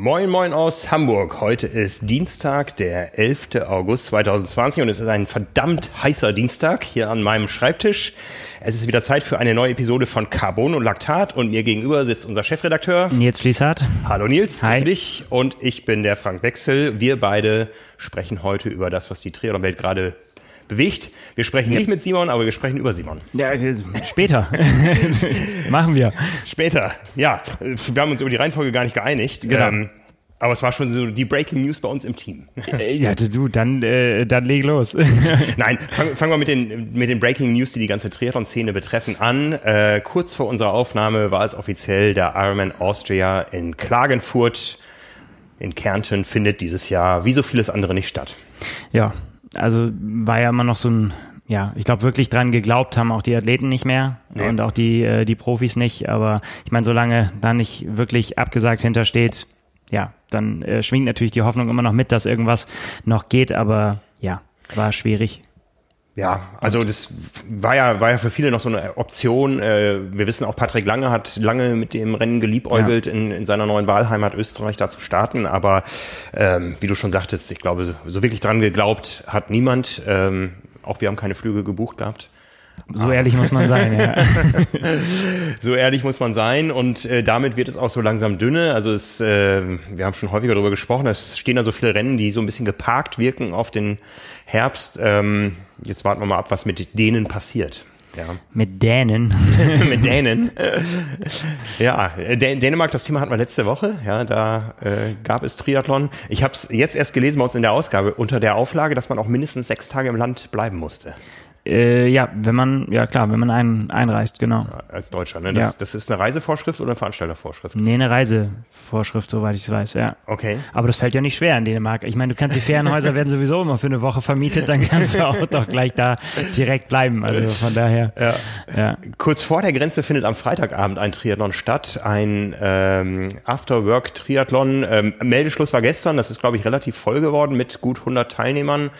Moin Moin aus Hamburg. Heute ist Dienstag, der 11. August 2020 und es ist ein verdammt heißer Dienstag hier an meinem Schreibtisch. Es ist wieder Zeit für eine neue Episode von Carbon und Laktat und mir gegenüber sitzt unser Chefredakteur Nils Fließhardt. Hallo Nils, Hi. dich und ich bin der Frank Wechsel. Wir beide sprechen heute über das, was die Triathlon-Welt gerade bewegt. Wir sprechen nicht mit Simon, aber wir sprechen über Simon. Ja, später. Machen wir. Später, ja. Wir haben uns über die Reihenfolge gar nicht geeinigt. Genau. Ähm, aber es war schon so die Breaking News bei uns im Team. Äh, Ja, du, dann, äh, dann leg los. Nein, fangen fangen wir mit den, mit den Breaking News, die die ganze Triathlon-Szene betreffen, an. Äh, kurz vor unserer Aufnahme war es offiziell, der Ironman Austria in Klagenfurt in Kärnten findet dieses Jahr wie so vieles andere nicht statt. ja, also war ja immer noch so ein, ja, ich glaube wirklich dran geglaubt haben auch die Athleten nicht mehr Nee. und auch die, äh, die Profis nicht. Aber ich meine, solange da nicht wirklich abgesagt hintersteht, ja, dann äh, schwingt natürlich die Hoffnung immer noch mit, dass irgendwas noch geht. Aber ja, war schwierig. Ja, also das war ja, war ja für viele noch so eine Option. Äh, Wir wissen auch, Patrick Lange hat lange mit dem Rennen geliebäugelt, in, in seiner neuen Wahlheimat Österreich da zu starten. Aber ähm, wie du schon sagtest, ich glaube, so, so wirklich dran geglaubt hat niemand. Ähm, auch wir haben keine Flüge gebucht gehabt. So ehrlich muss man sein, ja. So ehrlich muss man sein und äh, damit wird es auch so langsam dünne. Also es, äh, wir haben schon häufiger darüber gesprochen, es stehen da so viele Rennen, die so ein bisschen geparkt wirken auf den Herbst. Ähm, jetzt warten wir mal ab, was mit denen passiert. Ja. Mit Dänen. mit Dänen. ja, Dän Dänemark, das Thema hatten wir letzte Woche. Ja, da äh, gab es Triathlon. Ich habe es jetzt erst gelesen bei uns in der Ausgabe unter der Auflage, dass man auch mindestens sechs Tage im Land bleiben musste Äh, ja, wenn man, ja klar, wenn man ein, einreist, genau. als Deutscher. Ne? Das, Ja. das ist eine Reisevorschrift oder eine Veranstaltervorschrift? Nee, eine Reisevorschrift, soweit ich es weiß, ja. Okay. Aber das fällt ja nicht schwer in Dänemark. Ich meine, du kannst die Ferienhäuser werden sowieso immer für eine Woche vermietet, dann kannst du auch doch gleich da direkt bleiben. Also von daher. Ja. Ja. Kurz vor der Grenze findet am Freitagabend ein Triathlon statt, ein ähm, After-Work-Triathlon. Ähm, Meldeschluss war gestern, das ist, glaube ich, relativ voll geworden mit gut 100 Teilnehmern.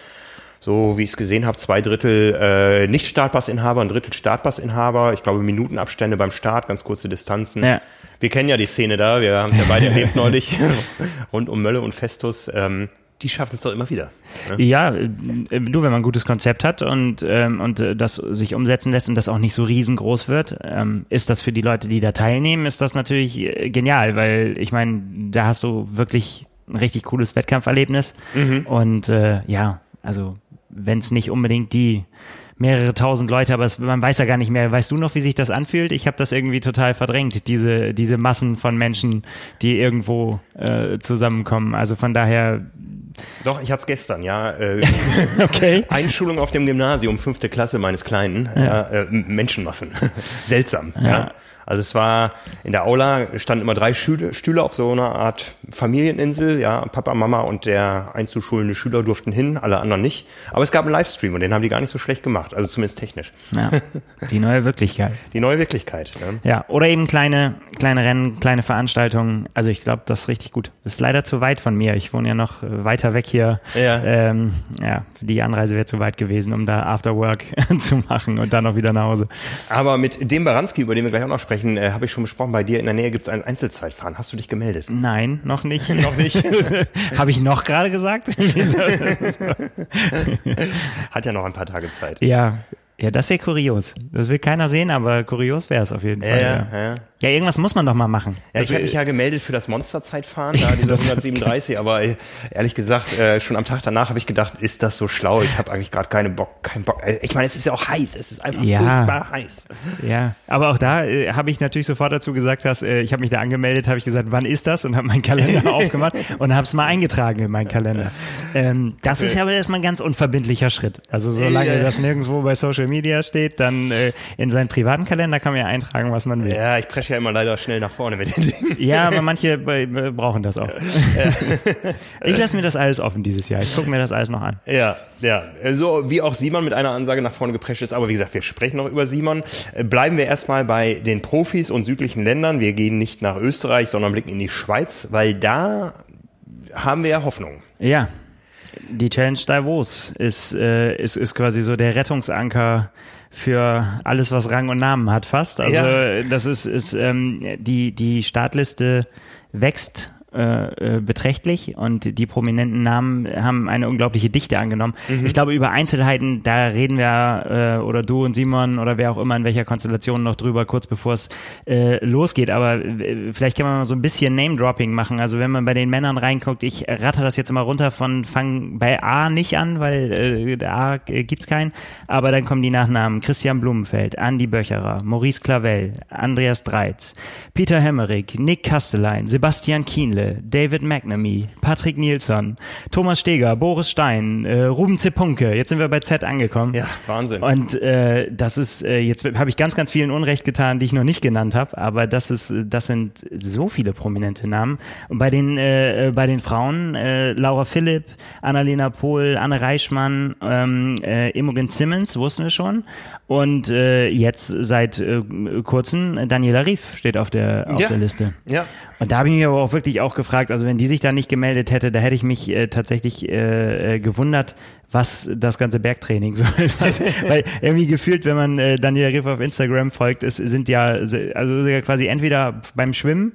So wie ich es gesehen habe, zwei Drittel äh, Nicht-Startpassinhaber, ein Drittel Startpassinhaber. Ich glaube, Minutenabstände beim Start, ganz kurze Distanzen. Ja. Wir kennen ja die Szene da, wir haben es ja beide erlebt neulich, rund um Mölle und Festus. Ähm, die schaffen es doch immer wieder. Ne? Ja, äh, du, wenn man ein gutes Konzept hat und, ähm, und äh, das sich umsetzen lässt und das auch nicht so riesengroß wird, ähm, ist das für die Leute, die da teilnehmen, ist das natürlich äh, genial, weil ich meine, da hast du wirklich ein richtig cooles Wettkampferlebnis und äh, ja, also wenn es nicht unbedingt die mehrere tausend Leute, aber es, man weiß ja gar nicht mehr. Weißt du noch, wie sich das anfühlt? Ich habe das irgendwie total verdrängt, diese, diese Massen von Menschen, die irgendwo äh, zusammenkommen. Also von daher, Doch, ich hatte es gestern, ja. Äh, okay. Einschulung auf dem Gymnasium, fünfte Klasse meines Kleinen, ja. äh, Menschenmassen. Seltsam, ja. Ja. Also es war in der Aula standen immer drei Stühle, Stühle auf so einer Art Familieninsel, ja, Papa, Mama und der einzuschulende Schüler durften hin, alle anderen nicht. Aber es gab einen Livestream und den haben die gar nicht so schlecht gemacht, also zumindest technisch. Ja, die neue Wirklichkeit. Die neue Wirklichkeit. Ne? Ja, oder eben kleine, kleine Rennen, kleine Veranstaltungen. Also ich glaube, das ist richtig gut. Das ist leider zu weit von mir. Ich wohne ja noch äh, weiter weg hier. Ja. Ähm, ja, die Anreise wäre zu weit gewesen, um da After Work zu machen und dann noch wieder nach Hause. Aber mit dem Baranski, über den wir gleich auch noch sprechen, äh, habe ich schon besprochen, bei dir in der Nähe gibt es ein Einzelzeitfahren. Hast du dich gemeldet? Nein, noch nicht. Noch nicht. Habe ich noch gerade gesagt? Hat ja noch ein paar Tage Zeit. ja, ja, das wäre kurios. Das will keiner sehen, aber kurios wäre es auf jeden Fall. ja, Ja, ja. ja, irgendwas muss man doch mal machen. Ja, ich habe mich ja gemeldet für das Monsterzeitfahren, da diese 137, aber äh, ehrlich gesagt, äh, schon am Tag danach habe ich gedacht, ist das so schlau? Ich habe eigentlich gerade keinen Bock, keinen Bock. Äh, Ich meine, es ist ja auch heiß, es ist einfach Ja. furchtbar heiß. Ja, aber auch da äh, habe ich natürlich sofort dazu gesagt, dass äh, ich habe mich da angemeldet, habe ich gesagt, wann ist das und habe meinen Kalender aufgemacht und habe es mal eingetragen in meinen Kalender. Ähm, das ist ja aber erstmal ein ganz unverbindlicher Schritt. Also solange das nirgendwo bei Social Media steht, dann äh, in seinen privaten Kalender kann man ja eintragen, was man will. Ja, ich presche ja immer leider schnell nach vorne mit den Dingen. Ja, aber manche äh, brauchen das auch. Ich lasse mir das alles offen dieses Jahr. Ich gucke mir das alles noch an. Ja, ja. So wie auch Simon mit einer Ansage nach vorne geprescht ist. Aber wie gesagt, wir sprechen noch über Simon. Äh, Bleiben wir erstmal bei den Profis und südlichen Ländern. Wir gehen nicht nach Österreich, sondern blicken in die Schweiz, weil da haben wir ja Hoffnung. Ja, die Challenge Davos ist, äh, ist, ist quasi so der Rettungsanker für alles, was Rang und Namen hat, fast. Also Ja. das ist, ist ähm, die, die Startliste wächst äh, äh, beträchtlich und die prominenten Namen haben eine unglaubliche Dichte angenommen. Mhm. Ich glaube, über Einzelheiten, da reden wir äh, oder du und Simon oder wer auch immer in welcher Konstellation noch drüber, kurz bevor es äh, losgeht. Aber äh, vielleicht kann man mal so ein bisschen Name-Dropping machen. Also wenn man bei den Männern reinguckt, ich ratter das jetzt immer runter von, fang bei A nicht an, weil äh, A äh, gibt's keinen, aber dann kommen die Nachnamen Christian Blumenfeld, Andy Böcherer, Maurice Clavel, Andreas Dreitz, Peter Hemmerich, Nick Kastelein, Sebastian Kienle, David McNamee, Patrick Nielsen, Thomas Steger, Boris Stein, äh, Ruben Zepunke. Jetzt sind wir bei Z angekommen. Ja, Wahnsinn. Und äh, das ist, äh, jetzt habe ich ganz, ganz vielen Unrecht getan, die ich noch nicht genannt habe, aber das ist, das sind so viele prominente Namen. Und bei den, äh, bei den Frauen, äh, Laura Philipp, Annalena Pohl, Anne Reichmann, ähm, äh, Imogen Simmons, wussten wir schon. Und äh, jetzt seit äh, kurzem Daniela Rief steht auf der, auf Ja. der Liste. Ja. Und da habe ich mich aber auch wirklich auch gefragt, also wenn die sich da nicht gemeldet hätte, da hätte ich mich äh, tatsächlich äh, äh, gewundert, was das ganze Bergtraining soll. Was, weil irgendwie gefühlt, wenn man äh, Daniela Riff auf Instagram folgt, es sind ja, also ja quasi entweder beim Schwimmen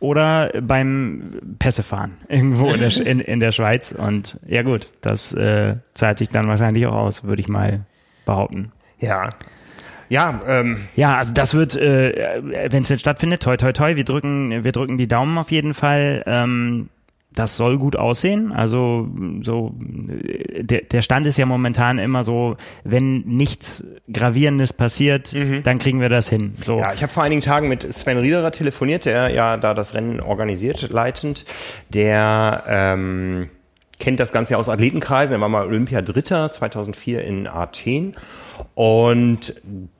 oder beim Pässefahren irgendwo in der, in, in der Schweiz. Und ja gut, das äh, zahlt sich dann wahrscheinlich auch aus, würde ich mal behaupten. Ja. Ja, ähm, Ja, also das wird, äh, wenn es denn stattfindet, toi toi toi, wir drücken, wir drücken die Daumen auf jeden Fall. Ähm, das soll gut aussehen. Also so äh, der, der Stand ist ja momentan immer so, wenn nichts Gravierendes passiert, dann kriegen wir das hin. So. Ja, ich habe vor einigen Tagen mit Sven Riederer telefoniert, der ja da das Rennen organisiert, leitend. Der ähm, kennt das Ganze ja aus Athletenkreisen. Er war mal Olympia-Dritter 2004 in Athen. Und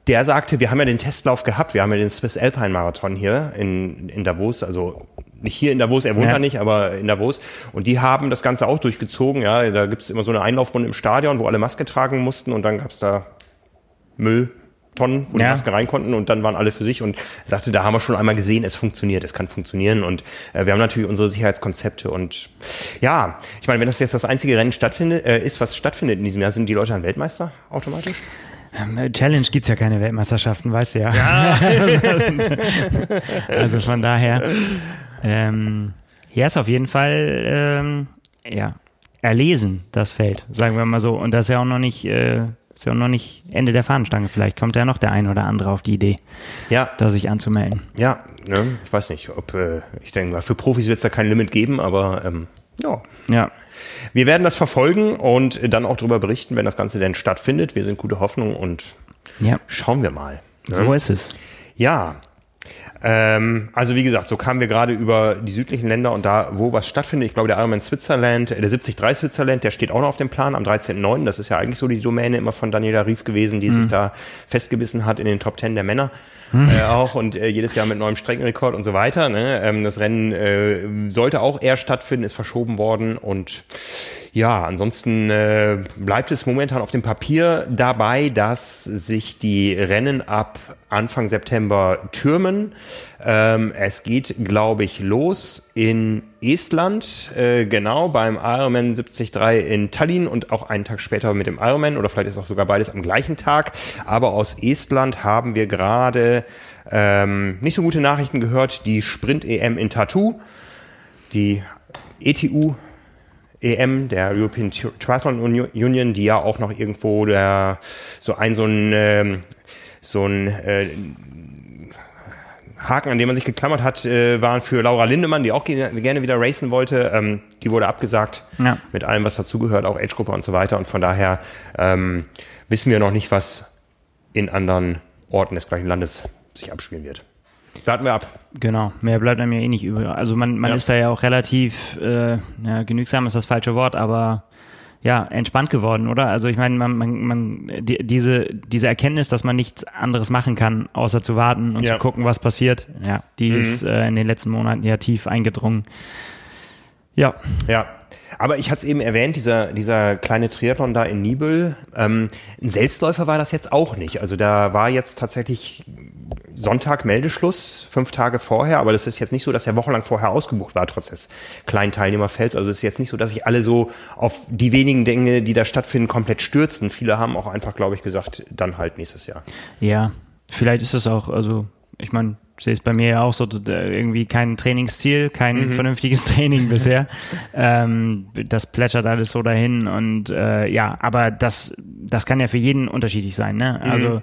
der sagte, wir haben ja den Testlauf gehabt. Wir haben ja den Swiss Alpine Marathon hier in, in Davos, also nicht hier in Davos, er wohnt Ja. da nicht, aber in Davos. Und die haben das Ganze auch durchgezogen. Ja, da gibt's immer so eine Einlaufrunde im Stadion, wo alle Maske tragen mussten und dann gab's da Mülltonnen, wo die Ja. Masken rein konnten und dann waren alle für sich und sagte, da haben wir schon einmal gesehen, es funktioniert, es kann funktionieren und äh, wir haben natürlich unsere Sicherheitskonzepte und ja, ich meine, wenn das jetzt das einzige Rennen stattfindet, äh, ist, was stattfindet in diesem Jahr, sind die Leute dann Weltmeister automatisch? Ähm, Challenge gibt's ja keine Weltmeisterschaften, weißt du ja. also von daher, ähm, ja, ist auf jeden Fall, ähm, ja, erlesen, das Feld, sagen wir mal so. Und das ist ja auch noch nicht, äh, ist ja noch nicht Ende der Fahnenstange. Vielleicht kommt ja noch der ein oder andere auf die Idee, Ja, da sich anzumelden. ja, ne, ich weiß nicht, ob, äh, ich denke mal, für Profis wird es da kein Limit geben, aber ähm, ja, Ja, wir werden das verfolgen und dann auch darüber berichten, wenn das Ganze denn stattfindet. Wir sind gute Hoffnung und ja, schauen wir mal. ne? so ist es. Ja. Ähm, also wie gesagt, so kamen wir gerade über die südlichen Länder und da, wo was stattfindet. Ich glaube, der Ironman Switzerland, äh, der 73 Switzerland, der steht auch noch auf dem Plan am 13.09. Das ist ja eigentlich so die Domäne immer von Daniela Rief gewesen, die sich da festgebissen hat in den Top 10 der Männer. Äh, auch und äh, jedes Jahr mit neuem Streckenrekord und so weiter. Ne? Ähm, das Rennen äh, sollte auch eher stattfinden, ist verschoben worden und ja, ansonsten äh, bleibt es momentan auf dem Papier dabei, dass sich die Rennen ab Anfang September türmen. Ähm, es geht, glaube ich, los in Estland, äh, genau beim Ironman 73 in Tallinn und auch einen Tag später mit dem Ironman oder vielleicht ist auch sogar beides am gleichen Tag. Aber aus Estland haben wir gerade ähm, nicht so gute Nachrichten gehört. Die Sprint-EM in Tartu, die ETU EM, der European Triathlon Uni- Union, die ja auch noch irgendwo der, so ein, so ein, ähm, so ein äh, Haken, an dem man sich geklammert hat, äh, waren für Laura Lindemann, die auch ge- gerne wieder racen wollte. Ähm, die wurde abgesagt Ja. mit allem, was dazugehört, auch Age-Gruppe und so weiter. Und von daher ähm, wissen wir noch nicht, was in anderen Orten des gleichen Landes sich abspielen wird. Warten wir ab. Genau, mehr bleibt einem ja eh nicht über. Also man, man Ja. ist da ja auch relativ, äh, ja, genügsam ist das falsche Wort, aber ja, entspannt geworden, oder? Also ich meine, man, man, man, die, diese, diese Erkenntnis, dass man nichts anderes machen kann, außer zu warten und Ja. zu gucken, was passiert, ja, die ist äh, in den letzten Monaten ja tief eingedrungen. Ja, Ja, aber ich hatte es eben erwähnt, dieser, dieser kleine Triathlon da in Nibel, ähm, ein Selbstläufer war das jetzt auch nicht. Also da war jetzt tatsächlich Sonntag Meldeschluss, fünf Tage vorher, aber das ist jetzt nicht so, dass er wochenlang vorher ausgebucht war, trotz des kleinen Teilnehmerfelds. Also es ist jetzt nicht so, dass sich alle so auf die wenigen Dinge, die da stattfinden, komplett stürzen. Viele haben auch einfach, glaube ich, gesagt, dann halt nächstes Jahr. ja, vielleicht ist es auch, also ich meine, sehe es bei mir ja auch so, irgendwie kein Trainingsziel, kein mhm. vernünftiges Training bisher. ähm, das plätschert alles so dahin und äh, ja, aber das, das kann ja für jeden unterschiedlich sein. Ne? Also mhm.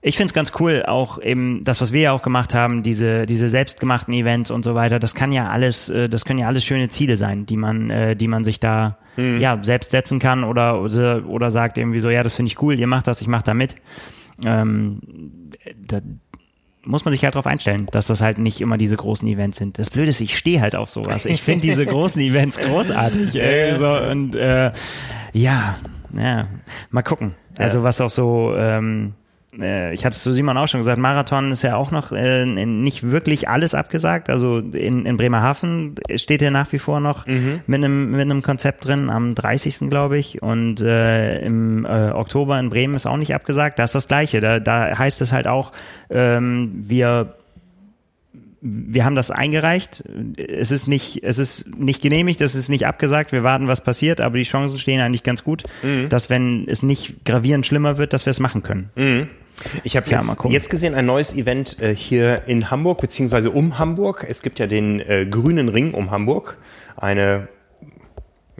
ich finde es ganz cool, auch eben das, was wir ja auch gemacht haben, diese, diese selbstgemachten Events und so weiter, das kann ja alles, äh, das können ja alles schöne Ziele sein, die man, äh, die man sich da mhm. ja selbst setzen kann oder, oder, oder sagt irgendwie so, ja, das finde ich cool, ihr macht das, ich mache da mit. Ähm, da, muss man sich halt darauf einstellen, dass das halt nicht immer diese großen Events sind. Das Blöde ist, ich stehe halt auf sowas. Ich finde diese großen Events großartig. Ey, so, und äh, ja, ja, mal gucken. Also was auch so ähm, äh, ich hatte es zu Simon auch schon gesagt, Marathon ist ja auch noch äh, nicht wirklich alles abgesagt. Also in, in Bremerhaven steht er nach wie vor noch mhm. mit, einem, mit einem Konzept drin, am 30. glaube ich. Und äh, im äh, Oktober in Bremen ist auch nicht abgesagt. Da ist das Gleiche. Da, da heißt es halt auch, ähm, wir wir haben das eingereicht. Es ist nicht, es ist nicht genehmigt, es ist nicht abgesagt. Wir warten, was passiert, aber die Chancen stehen eigentlich ganz gut, mhm. dass wenn es nicht gravierend schlimmer wird, dass wir es machen können. Mhm. Ich habe jetzt, jetzt, gesehen ein neues Event äh, hier in Hamburg beziehungsweise um Hamburg. Es gibt ja den äh, grünen Ring um Hamburg, eine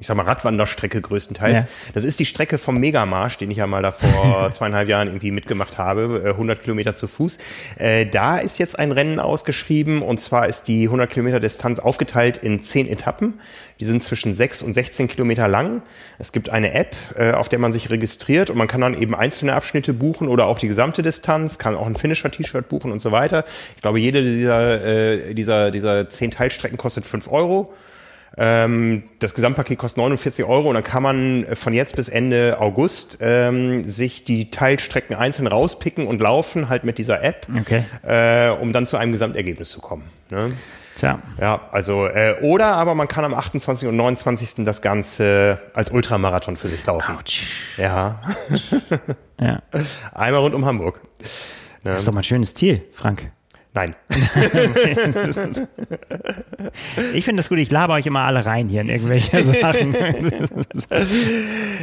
ich sag mal, Radwanderstrecke größtenteils. Ja. Das ist die Strecke vom Megamarsch, den ich ja mal da vor zweieinhalb Jahren irgendwie mitgemacht habe, 100 äh, Kilometer zu Fuß. Äh, da ist jetzt ein Rennen ausgeschrieben und zwar ist die 100 Kilometer Distanz aufgeteilt in zehn Etappen. Die sind zwischen sechs und 16 Kilometer lang. Es gibt eine App, äh, auf der man sich registriert und man kann dann eben einzelne Abschnitte buchen oder auch die gesamte Distanz, kann auch ein Finisher-T-Shirt buchen und so weiter. Ich glaube, jede dieser, dieser, dieser zehn Teilstrecken kostet fünf Euro. Ähm, das Gesamtpaket kostet 49 Euro und dann kann man von jetzt bis Ende August ähm, sich die Teilstrecken einzeln rauspicken und laufen halt mit dieser App, okay. äh, um dann zu einem Gesamtergebnis zu kommen. Ne? Tja. Ja, also, äh, oder aber man kann am 28. und 29. das Ganze als Ultramarathon für sich laufen. Autsch. Ja. ja. Einmal rund um Hamburg. Ne? Das ist doch mal ein schönes Ziel, Frank. Nein. ich finde das gut, ich laber euch immer alle rein hier in irgendwelche Sachen.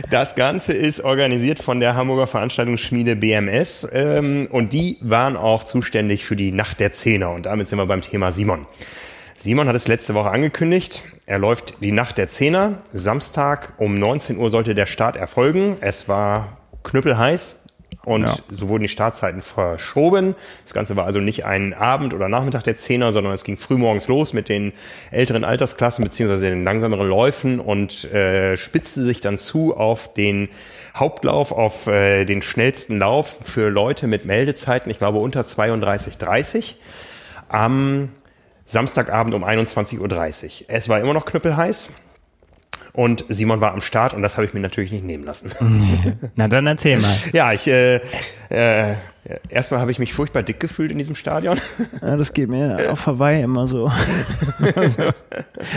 Das Ganze ist organisiert von der Hamburger Veranstaltungsschmiede BMS ähm, und die waren auch zuständig für die Nacht der Zehner und damit sind wir beim Thema Simon. Simon hat es letzte Woche angekündigt. Er läuft die Nacht der Zehner. Samstag um 19 Uhr sollte der Start erfolgen. Es war knüppelheiß. Und ja. so wurden die Startzeiten verschoben. Das Ganze war also nicht ein Abend oder Nachmittag der Zehner, sondern es ging frühmorgens los mit den älteren Altersklassen beziehungsweise den langsameren Läufen und äh, spitzte sich dann zu auf den Hauptlauf, auf äh, den schnellsten Lauf für Leute mit Meldezeiten, ich glaube unter 32,30 am Samstagabend um 21.30 Uhr. Es war immer noch knüppelheiß. Und Simon war am Start und das habe ich mir natürlich nicht nehmen lassen. Na dann erzähl mal. Ja, ich äh, äh, erstmal habe ich mich furchtbar dick gefühlt in diesem Stadion. Ja, das geht mir auf Hawaii immer so.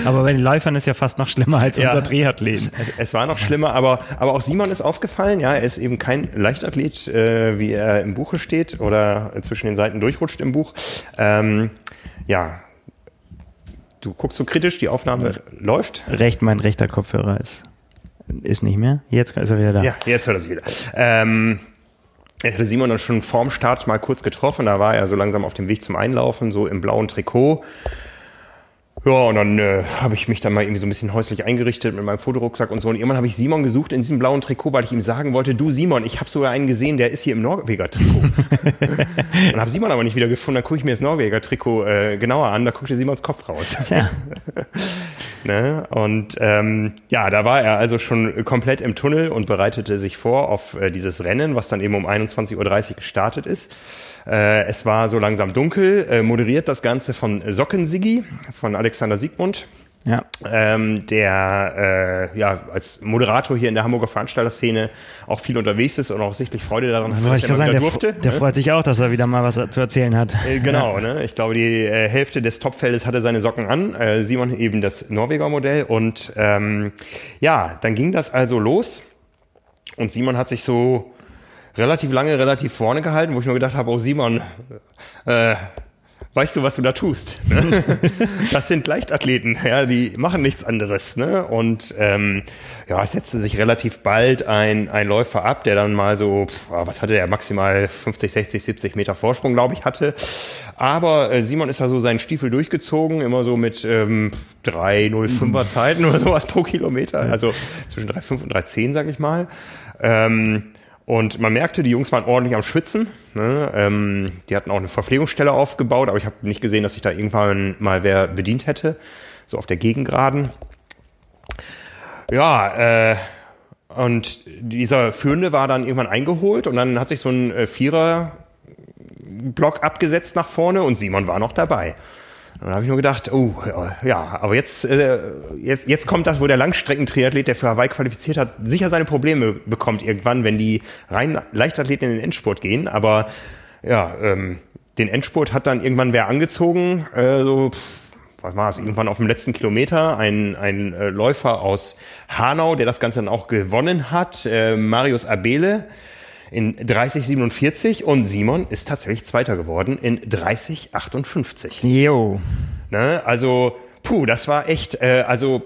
aber bei den Läufern ist ja fast noch schlimmer als ja, unter Triathleten. Es, es, war noch schlimmer, aber, aber auch Simon ist aufgefallen, ja, er ist eben kein Leichtathlet, äh, wie er im Buche steht oder zwischen den Seiten durchrutscht im Buch. Ähm, ja, Du guckst so kritisch, die Aufnahme läuft. Recht, mein rechter Kopfhörer ist, ist nicht mehr. Jetzt ist er wieder da. Ja, jetzt hört er sich wieder. Ähm, ich hatte Simon dann schon vorm Start mal kurz getroffen. Da war er so langsam auf dem Weg zum Einlaufen, so im blauen Trikot. Ja, und dann äh, habe ich mich dann mal irgendwie so ein bisschen häuslich eingerichtet mit meinem Fotorucksack und so. Und irgendwann habe ich Simon gesucht in diesem blauen Trikot, weil ich ihm sagen wollte, du Simon, ich habe sogar einen gesehen, der ist hier im Norweger Trikot. und habe Simon aber nicht wieder gefunden. Dann gucke ich mir das Norweger Trikot äh, genauer an, da guckte Simons Kopf raus. Ja. ne? Und ähm, ja, da war er also schon komplett im Tunnel und bereitete sich vor auf äh, dieses Rennen, was dann eben um 21.30 Uhr gestartet ist. Äh, es war so langsam dunkel, äh, moderiert das Ganze von Sockensiggi, von Alexander Siegmund. Ja. Ähm, der äh, ja als Moderator hier in der Hamburger Veranstalterszene auch viel unterwegs ist und auch sichtlich Freude daran hat, dass er sagen, der, durfte. Der ne? freut sich auch, dass er wieder mal was zu erzählen hat. Äh, genau, ne? Ich glaube, die äh, Hälfte des Topfeldes hatte seine Socken an. Äh, Simon eben das Norweger Modell und ähm, ja, dann ging das also los und Simon hat sich so relativ lange relativ vorne gehalten, wo ich nur gedacht habe, oh Simon, äh, weißt du, was du da tust? Ne? das sind Leichtathleten, ja, die machen nichts anderes. Ne? Und ähm, ja, es setzte sich relativ bald ein, ein Läufer ab, der dann mal so, pff, was hatte der, maximal 50, 60, 70 Meter Vorsprung, glaube ich, hatte. Aber äh, Simon ist da so seinen Stiefel durchgezogen, immer so mit ähm, 3,05er Zeiten oder sowas pro Kilometer. Also zwischen 3,5 und 3,10, sag ich mal. Ähm, und man merkte, die Jungs waren ordentlich am Schwitzen. Ne? Ähm, die hatten auch eine Verpflegungsstelle aufgebaut, aber ich habe nicht gesehen, dass sich da irgendwann mal wer bedient hätte. So auf der Gegengraden. Ja, äh, und dieser Führende war dann irgendwann eingeholt und dann hat sich so ein äh, Vierer-Block abgesetzt nach vorne und Simon war noch dabei. Dann habe ich nur gedacht, oh ja, aber jetzt, äh, jetzt, jetzt kommt das, wo der Langstreckentriathlet, der für Hawaii qualifiziert hat, sicher seine Probleme bekommt irgendwann, wenn die rein Leichtathleten in den Endspurt gehen. Aber ja, ähm, den Endspurt hat dann irgendwann wer angezogen, äh, so, was war es, irgendwann auf dem letzten Kilometer, ein, ein äh, Läufer aus Hanau, der das Ganze dann auch gewonnen hat, äh, Marius Abele in 30,47 und Simon ist tatsächlich Zweiter geworden in 30,58. Jo. Ne? Also, puh, das war echt, äh, also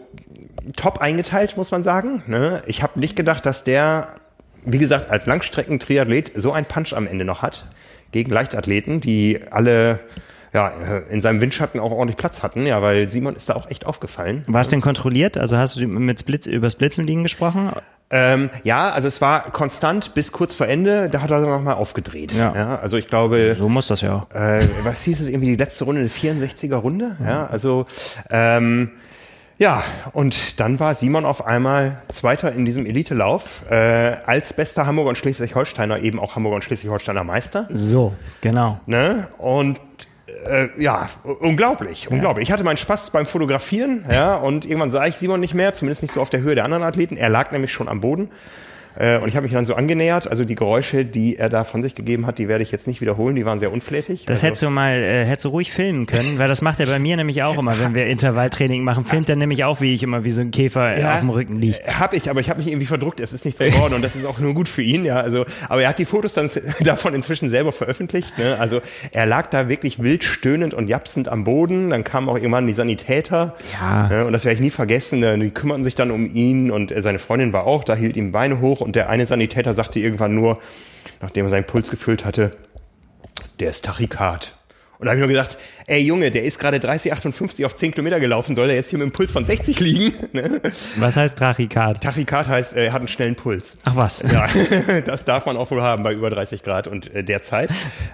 top eingeteilt, muss man sagen. Ne? Ich habe nicht gedacht, dass der, wie gesagt, als Langstreckentriathlet so einen Punch am Ende noch hat gegen Leichtathleten, die alle ja, in seinem Windschatten auch ordentlich Platz hatten, ja, weil Simon ist da auch echt aufgefallen. War es denn kontrolliert? Also hast du mit Splitz, über Splitz mit ihnen gesprochen? Ähm, ja, also es war konstant bis kurz vor Ende, da hat er nochmal aufgedreht. Ja. ja. Also ich glaube. So muss das ja. Äh, was hieß es irgendwie die letzte Runde, eine 64er Runde? Ja, ja also ähm, ja, und dann war Simon auf einmal Zweiter in diesem Elite-Lauf, äh, als bester Hamburger und Schleswig-Holsteiner eben auch Hamburger und Schleswig-Holsteiner Meister. So, genau. Ne? Und äh, ja, unglaublich, unglaublich. Ich hatte meinen Spaß beim Fotografieren, ja, und irgendwann sah ich Simon nicht mehr, zumindest nicht so auf der Höhe der anderen Athleten. Er lag nämlich schon am Boden. Äh, und ich habe mich dann so angenähert. Also die Geräusche, die er da von sich gegeben hat, die werde ich jetzt nicht wiederholen. Die waren sehr unflätig. Das also, hättest du mal, äh, hättest du ruhig filmen können, weil das macht er bei mir nämlich auch immer, wenn wir Intervalltraining machen. Filmt er nämlich auch, wie ich immer wie so ein Käfer ja, auf dem Rücken liege. Hab ich, aber ich habe mich irgendwie verdruckt. Es ist nichts geworden und das ist auch nur gut für ihn. Ja, also, aber er hat die Fotos dann davon inzwischen selber veröffentlicht. Ne? Also er lag da wirklich wild stöhnend und japsend am Boden. Dann kamen auch irgendwann die Sanitäter. Ja. Ne? Und das werde ich nie vergessen. Ne? Die kümmerten sich dann um ihn und seine Freundin war auch. Da hielt ihm Beine hoch und der eine Sanitäter Täter sagte irgendwann nur, nachdem er seinen Puls gefüllt hatte, der ist Tachykard. Und da habe ich nur gesagt, ey Junge, der ist gerade 30, 58 auf 10 Kilometer gelaufen, soll der jetzt hier mit einem Puls von 60 liegen? Ne? Was heißt Tachykard? Tachykard heißt, er hat einen schnellen Puls. Ach was. Ja, das darf man auch wohl haben bei über 30 Grad und äh, der Zeit.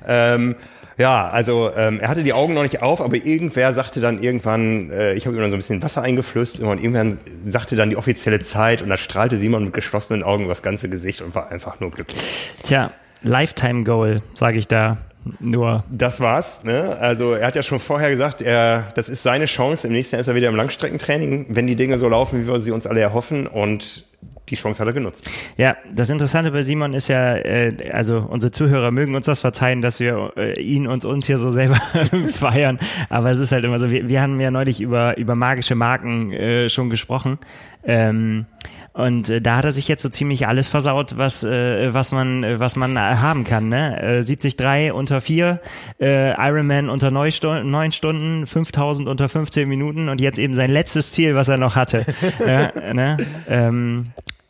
Ähm, ja, also ähm, er hatte die Augen noch nicht auf, aber irgendwer sagte dann irgendwann, äh, ich habe ihm dann so ein bisschen Wasser eingeflößt und irgendwann sagte dann die offizielle Zeit und da strahlte Simon mit geschlossenen Augen über das ganze Gesicht und war einfach nur glücklich. Tja, Lifetime Goal, sage ich da. Nur. Das war's. Ne? Also er hat ja schon vorher gesagt, er, das ist seine Chance. Im nächsten Jahr ist er wieder im Langstreckentraining, wenn die Dinge so laufen, wie wir sie uns alle erhoffen. Und die Chance hat er genutzt. Ja, das Interessante bei Simon ist ja, äh, also unsere Zuhörer mögen uns das verzeihen, dass wir äh, ihn und uns hier so selber feiern, aber es ist halt immer so, wir, wir haben ja neulich über, über magische Marken äh, schon gesprochen. Ähm, und äh, da hat er sich jetzt so ziemlich alles versaut, was, äh, was man, äh, was man haben kann. Ne? Äh, 73 unter 4, äh, Ironman unter 9 Stunden, 9 Stunden, 5000 unter 15 Minuten und jetzt eben sein letztes Ziel, was er noch hatte. ja, ne? ähm,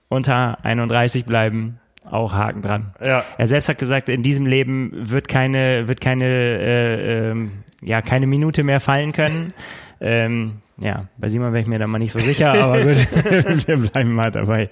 unter 31 bleiben, auch Haken dran. Ja. Er selbst hat gesagt, in diesem Leben wird keine, wird keine, äh, ähm, ja, keine Minute mehr fallen können. ähm, ja, bei Simon wäre ich mir da mal nicht so sicher, aber gut, wir bleiben mal dabei.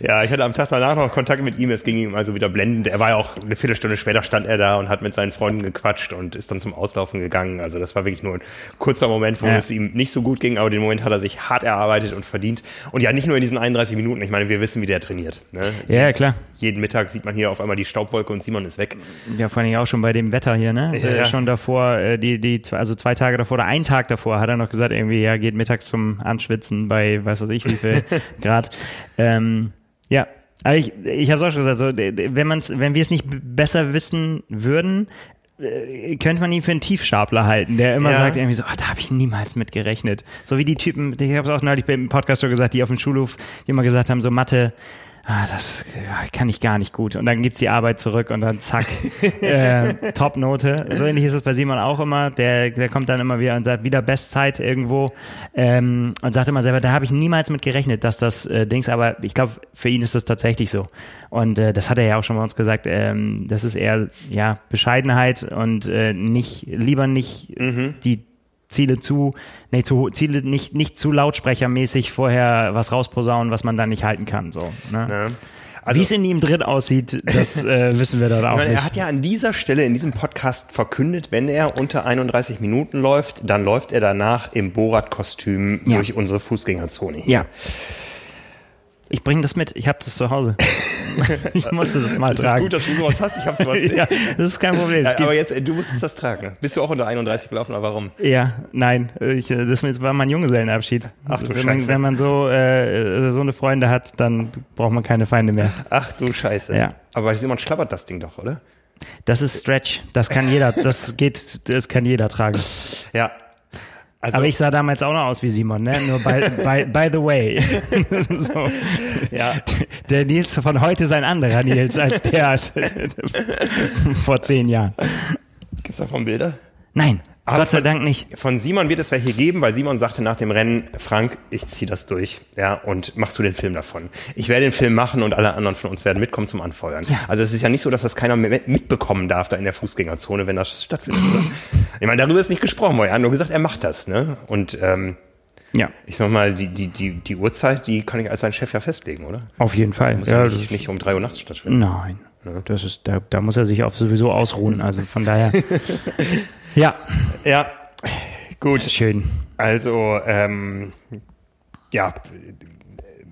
Ja, ich hatte am Tag danach noch Kontakt mit ihm, es ging ihm also wieder blendend. Er war ja auch eine Viertelstunde später stand er da und hat mit seinen Freunden gequatscht und ist dann zum Auslaufen gegangen. Also das war wirklich nur ein kurzer Moment, wo ja. es ihm nicht so gut ging, aber den Moment hat er sich hart erarbeitet und verdient. Und ja, nicht nur in diesen 31 Minuten, ich meine, wir wissen, wie der trainiert. Ne? Ja, klar. Jeden Mittag sieht man hier auf einmal die Staubwolke und Simon ist weg. Ja, vor allem auch schon bei dem Wetter hier, ne? Ja, ja. Schon davor, äh, die, die, also zwei Tage davor oder einen Tag davor hat er noch gesagt, irgendwie, ja, geht mittags zum Anschwitzen bei weiß was ich wie viel Grad. Ähm, ja, aber ich, ich habe es auch schon gesagt, so, wenn, man's, wenn wir es nicht besser wissen würden, äh, könnte man ihn für einen Tiefstapler halten, der immer ja. sagt irgendwie so, oh, da habe ich niemals mit gerechnet. So wie die Typen, ich habe es auch neulich beim Podcast schon gesagt, die auf dem Schulhof, die immer gesagt haben, so Mathe, ah, das kann ich gar nicht gut. Und dann gibt's die Arbeit zurück und dann zack, äh, Top-Note. So ähnlich ist es bei Simon auch immer. Der, der kommt dann immer wieder und sagt, wieder Bestzeit irgendwo ähm, und sagt immer selber, da habe ich niemals mit gerechnet, dass das äh, Dings, aber ich glaube, für ihn ist das tatsächlich so. Und äh, das hat er ja auch schon bei uns gesagt, ähm, das ist eher ja Bescheidenheit und äh, nicht, lieber nicht mhm. die Ziele zu, nee, zu Ziele nicht, nicht zu lautsprechermäßig vorher was rausposaunen, was man dann nicht halten kann. So, ne? Ja. Also, Wie es in ihm drin aussieht, das äh, wissen wir dann auch meine, nicht. Er hat ja an dieser Stelle in diesem Podcast verkündet, wenn er unter 31 Minuten läuft, dann läuft er danach im Borat-Kostüm ja. durch unsere Fußgängerzone. Hier. Ja. Ich bringe das mit. Ich habe das zu Hause. ich musste das mal das tragen. Das ist gut, dass du sowas hast. Ich habe sowas nicht. ja, das ist kein Problem. Ja, aber jetzt, äh, du musstest das tragen. Bist du auch unter 31 gelaufen, oder warum? Ja, nein. Ich, äh, das war mein Junggesellenabschied. Ach du wenn man, wenn man so, äh, so eine Freunde hat, dann braucht man keine Feinde mehr. Ach du Scheiße. Ja. Aber Simon schlabbert das Ding doch, oder? Das ist Stretch. Das kann jeder. Das geht. Das kann jeder tragen. Ja, also, aber ich sah damals auch noch aus wie Simon, ne? Nur by, by, by the way. so. Ja. Der Nils von heute ist ein anderer Nils als der vor zehn Jahren. Gibt's davon Bilder? Nein. Aber Gott sei Dank nicht. Von Simon wird es welche geben, weil Simon sagte nach dem Rennen, Frank, ich zieh das durch, ja, und machst du den Film davon. Ich werde den Film machen und alle anderen von uns werden mitkommen zum Anfeuern. Ja. Also es ist ja nicht so, dass das keiner mitbekommen darf da in der Fußgängerzone, wenn das stattfindet. ich meine, darüber ist nicht gesprochen, weil er hat nur gesagt, er macht das, ne? Und ähm, ja. Ich sag mal, die, die, die, die Uhrzeit, die kann ich als sein Chef ja festlegen, oder? Auf jeden Fall. Muss ja, ja nicht, nicht um drei Uhr nachts stattfinden. Nein. Das ist, da, da muss er sich auch sowieso ausruhen. Also von daher. Ja. Ja, gut. Schön. Also, ähm, ja,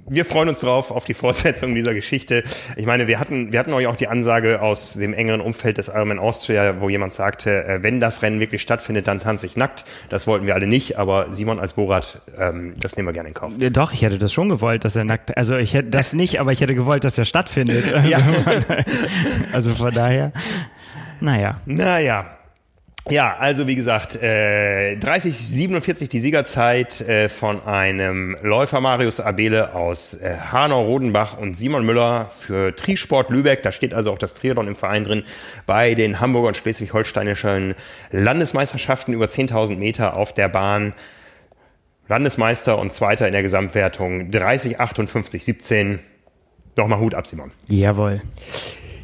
wir freuen uns drauf auf die Fortsetzung dieser Geschichte. Ich meine, wir hatten, wir hatten euch auch die Ansage aus dem engeren Umfeld des Ironman Austria, wo jemand sagte, äh, wenn das Rennen wirklich stattfindet, dann tanze ich nackt. Das wollten wir alle nicht, aber Simon als Borat, ähm, das nehmen wir gerne in Kauf. Doch, ich hätte das schon gewollt, dass er nackt, also ich hätte das nicht, aber ich hätte gewollt, dass er stattfindet. Also, ja. also von daher, naja. Naja. Ja, also wie gesagt, äh, 30,47 die Siegerzeit äh, von einem Läufer Marius Abele aus äh, Hanau-Rodenbach und Simon Müller für Trisport Lübeck. Da steht also auch das Triathlon im Verein drin bei den Hamburger und schleswig-holsteinischen Landesmeisterschaften über 10.000 Meter auf der Bahn. Landesmeister und Zweiter in der Gesamtwertung 30, 58, 17. Nochmal Hut ab, Simon. Jawohl.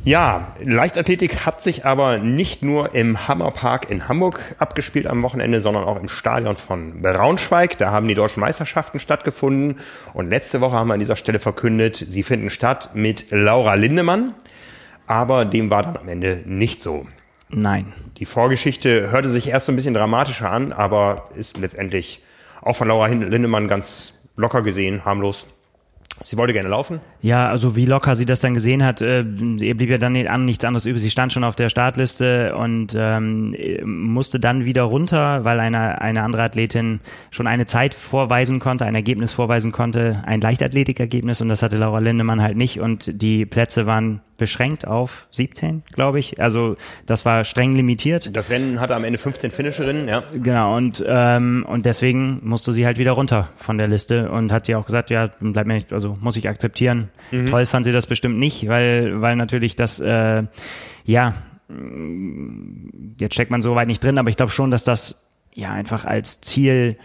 Ja, Leichtathletik hat sich aber nicht nur im Hammerpark in Hamburg abgespielt am Wochenende, sondern auch im Stadion von Braunschweig. Da haben die deutschen Meisterschaften stattgefunden. Und letzte Woche haben wir an dieser Stelle verkündet, sie finden statt mit Laura Lindemann. Aber dem war dann am Ende nicht so. Nein. Die Vorgeschichte hörte sich erst so ein bisschen dramatischer an, aber ist letztendlich auch von Laura Lindemann ganz locker gesehen, harmlos. Sie wollte gerne laufen? Ja, also wie locker sie das dann gesehen hat, äh, ihr blieb ja dann an nichts anderes übrig. Sie stand schon auf der Startliste und ähm, musste dann wieder runter, weil eine, eine andere Athletin schon eine Zeit vorweisen konnte, ein Ergebnis vorweisen konnte, ein Leichtathletikergebnis und das hatte Laura Lindemann halt nicht und die Plätze waren beschränkt auf 17, glaube ich. Also das war streng limitiert. Das Rennen hatte am Ende 15 Finisherinnen, ja. Genau, und, ähm, und deswegen musste sie halt wieder runter von der Liste und hat sie auch gesagt, ja, bleibt mir nicht, also muss ich akzeptieren. Mhm. Toll fand sie das bestimmt nicht, weil, weil natürlich das, äh, ja, jetzt steckt man so weit nicht drin, aber ich glaube schon, dass das ja einfach als Ziel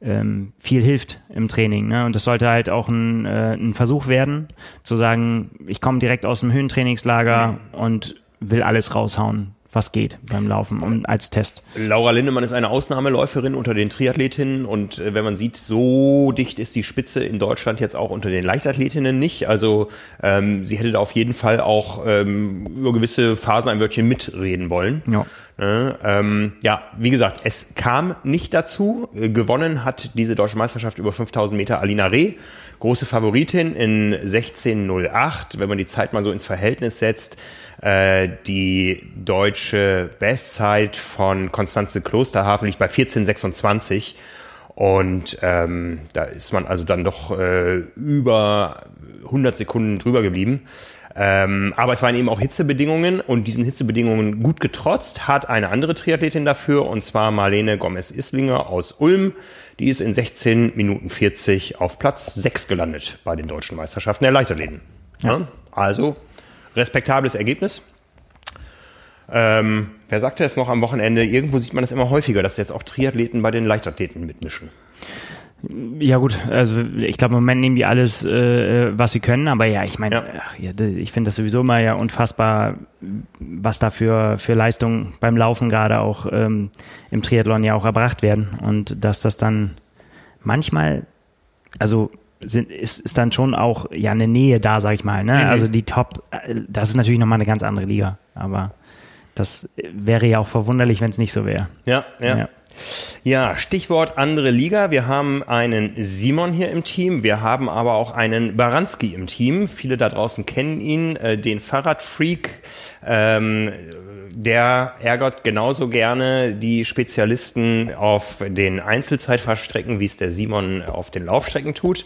ähm, viel hilft im Training. Ne? Und das sollte halt auch ein, äh, ein Versuch werden, zu sagen, ich komme direkt aus dem Höhentrainingslager und will alles raushauen was geht beim Laufen und als Test. Laura Lindemann ist eine Ausnahmeläuferin unter den Triathletinnen und äh, wenn man sieht, so dicht ist die Spitze in Deutschland jetzt auch unter den Leichtathletinnen nicht. Also ähm, sie hätte da auf jeden Fall auch ähm, über gewisse Phasen ein Wörtchen mitreden wollen. Ja. Äh, ähm, ja, wie gesagt, es kam nicht dazu. Äh, gewonnen hat diese deutsche Meisterschaft über 5000 Meter Alina Reh, große Favoritin in 16.08. Wenn man die Zeit mal so ins Verhältnis setzt, äh, die deutsche Bestzeit von Konstanze Klosterhafen liegt bei 14,26. Und ähm, da ist man also dann doch äh, über 100 Sekunden drüber geblieben. Ähm, aber es waren eben auch Hitzebedingungen und diesen Hitzebedingungen gut getrotzt hat eine andere Triathletin dafür und zwar Marlene Gomez-Islinger aus Ulm. Die ist in 16 Minuten 40 auf Platz 6 gelandet bei den deutschen Meisterschaften der Leichtathleten. Ja. Also, respektables Ergebnis. Ähm, wer sagte es noch am Wochenende? Irgendwo sieht man das immer häufiger, dass jetzt auch Triathleten bei den Leichtathleten mitmischen. Ja gut, also ich glaube im Moment nehmen die alles, äh, was sie können, aber ja, ich meine, Ja. ja. ich finde das sowieso mal ja unfassbar, was da für, für Leistungen beim Laufen gerade auch ähm, im Triathlon ja auch erbracht werden und dass das dann manchmal, also sind, ist, ist dann schon auch ja eine Nähe da, sag ich mal. Ne? Mhm. Also die Top, äh, das ist natürlich nochmal eine ganz andere Liga, aber das wäre ja auch verwunderlich, wenn es nicht so wäre. Ja, ja. Ja. Ja, Stichwort andere Liga. Wir haben einen Simon hier im Team. Wir haben aber auch einen Baranski im Team. Viele da draußen kennen ihn, äh, den Fahrradfreak. Ähm, der ärgert genauso gerne die Spezialisten auf den Einzelzeitfahrstrecken, wie es der Simon auf den Laufstrecken tut.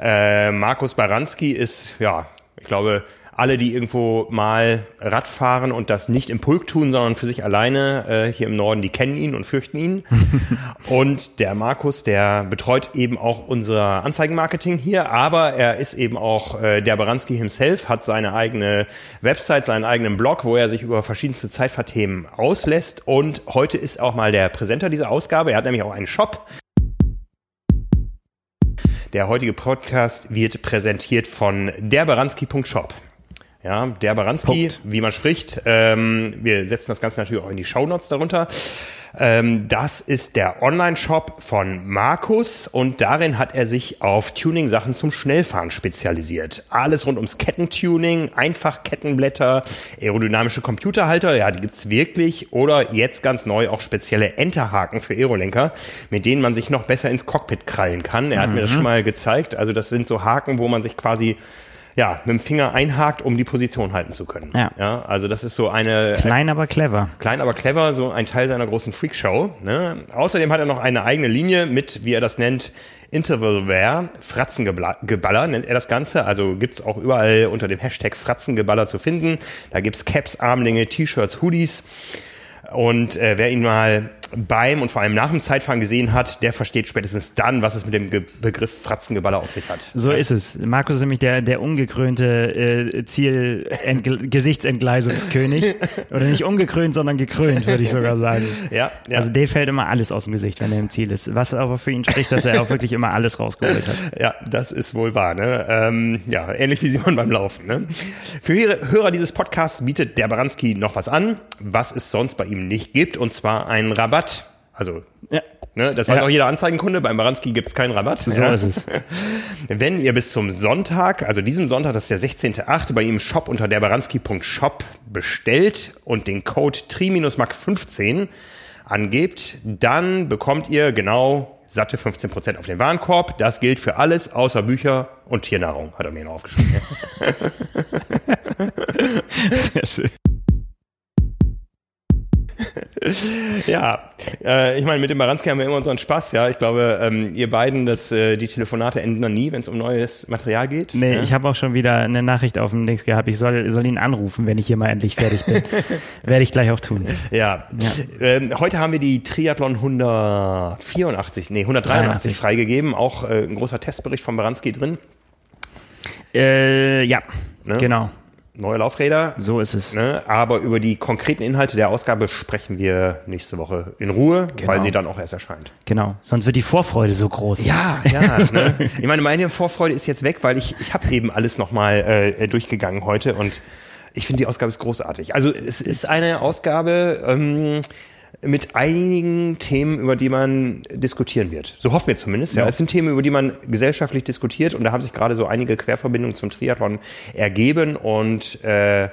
Äh, Markus Baranski ist, ja, ich glaube, alle, die irgendwo mal Rad fahren und das nicht im Pulk tun, sondern für sich alleine äh, hier im Norden, die kennen ihn und fürchten ihn. und der Markus, der betreut eben auch unser Anzeigenmarketing hier, aber er ist eben auch äh, der Baranski himself, hat seine eigene Website, seinen eigenen Blog, wo er sich über verschiedenste Zeitfahrthemen auslässt. Und heute ist auch mal der Präsenter dieser Ausgabe. Er hat nämlich auch einen Shop. Der heutige Podcast wird präsentiert von derbaranski.shop. Ja, der Baranski, Punkt. wie man spricht. Ähm, wir setzen das Ganze natürlich auch in die Shownotes darunter. Ähm, das ist der Online-Shop von Markus und darin hat er sich auf Tuning-Sachen zum Schnellfahren spezialisiert. Alles rund ums Kettentuning, einfach Kettenblätter, aerodynamische Computerhalter, ja, die gibt's wirklich. Oder jetzt ganz neu auch spezielle Enterhaken für Aerolenker, mit denen man sich noch besser ins Cockpit krallen kann. Er hat mir das schon mal gezeigt. Also das sind so Haken, wo man sich quasi ja, mit dem Finger einhakt, um die Position halten zu können. Ja. ja also das ist so eine Klein, aber clever. klein, aber clever, so ein Teil seiner großen Freakshow. Ne? Außerdem hat er noch eine eigene Linie mit, wie er das nennt, Intervalware, Fratzengeballer nennt er das Ganze. Also gibt's auch überall unter dem Hashtag Fratzengeballer zu finden. Da gibt's Caps, Armlinge, T-Shirts, Hoodies. Und äh, wer ihn mal beim und vor allem nach dem Zeitfahren gesehen hat, der versteht spätestens dann, was es mit dem Ge Begriff Fratzengeballer auf sich hat. So ist es. Markus ist nämlich der, der ungekrönte äh, Ziel Gesichtsentgleisungskönig. Oder nicht ungekrönt, sondern gekrönt, würde ich sogar sagen. Ja, ja. Also dem fällt immer alles aus dem Gesicht, wenn er im Ziel ist. Was aber für ihn spricht, dass er auch wirklich immer alles rausgeholt hat. Ja, das ist wohl wahr. Ne? Ähm, ja, ähnlich wie Simon beim Laufen. Ne? Für Hörer- Hörer dieses Podcasts bietet der Baranski noch was an, was es sonst bei ihm nicht gibt, und zwar einen Rabatt. Also, Ja. ne, das weiß Ja. auch jeder Anzeigenkunde, beim Baranski gibt es keinen Rabatt. So ist es. Wenn ihr bis zum Sonntag, also diesem Sonntag, das ist der 16.8., bei ihm im Shop unter derbaranski.shop bestellt und den Code tri-mac15 angebt, dann bekommt ihr genau satte 15% auf den Warenkorb. Das gilt für alles außer Bücher und Tiernahrung, hat er mir noch aufgeschrieben. Sehr schön. ja, äh, ich meine, mit dem Baranski haben wir immer unseren Spaß, ja. Ich glaube, ähm, ihr beiden, das, äh, die Telefonate enden dann nie, wenn es um neues Material geht. Nee, ja? ich habe auch schon wieder eine Nachricht auf dem Links gehabt. Ich soll, soll ihn anrufen, wenn ich hier mal endlich fertig bin. Werde ich gleich auch tun. Ja. Ähm, heute haben wir die Triathlon 184, nee, 183 83. freigegeben. Auch äh, ein großer Testbericht von Baranski drin. Äh, ja, Ne? genau. Neue Laufräder. So ist es. Ne? Aber über die konkreten Inhalte der Ausgabe sprechen wir nächste Woche in Ruhe, Genau. weil sie dann auch erst erscheint. Genau. Sonst wird die Vorfreude so groß. Ja, ja. ne? Ich meine, meine Vorfreude ist jetzt weg, weil ich, ich habe eben alles nochmal äh, durchgegangen heute und ich finde, die Ausgabe ist großartig. Also es ist eine Ausgabe ähm, mit einigen Themen, über die man diskutieren wird. So hoffen wir zumindest. Ja. Es sind Themen, über die man gesellschaftlich diskutiert und da haben sich gerade so einige Querverbindungen zum Triathlon ergeben und äh,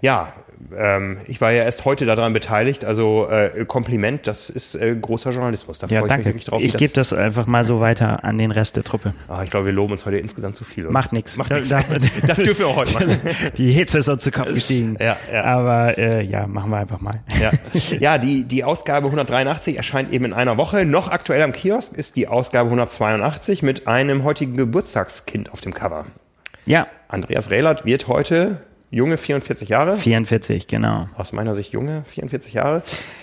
ja, ähm, ich war ja erst heute daran beteiligt, also äh, Kompliment, das ist äh, großer Journalismus. Da Ja, freue ich mich danke. wirklich drauf. Ich gebe das einfach mal so weiter an den Rest der Truppe. Ah, ich glaube, wir loben uns heute insgesamt zu viel. oder? Macht nichts. Macht nichts. da- Das dürfen wir auch heute machen. Die Hitze ist uns zu Kopf gestiegen. Ja, ja. Aber äh, ja, machen wir einfach mal. Ja, ja die, die Ausgabe 183 erscheint eben in einer Woche. Noch aktuell am Kiosk ist die Ausgabe 182 mit einem heutigen Geburtstagskind auf dem Cover. Ja, Andreas Rehlert wird heute junge 44 Jahre. 44, genau. Aus meiner Sicht junge 44 Jahre.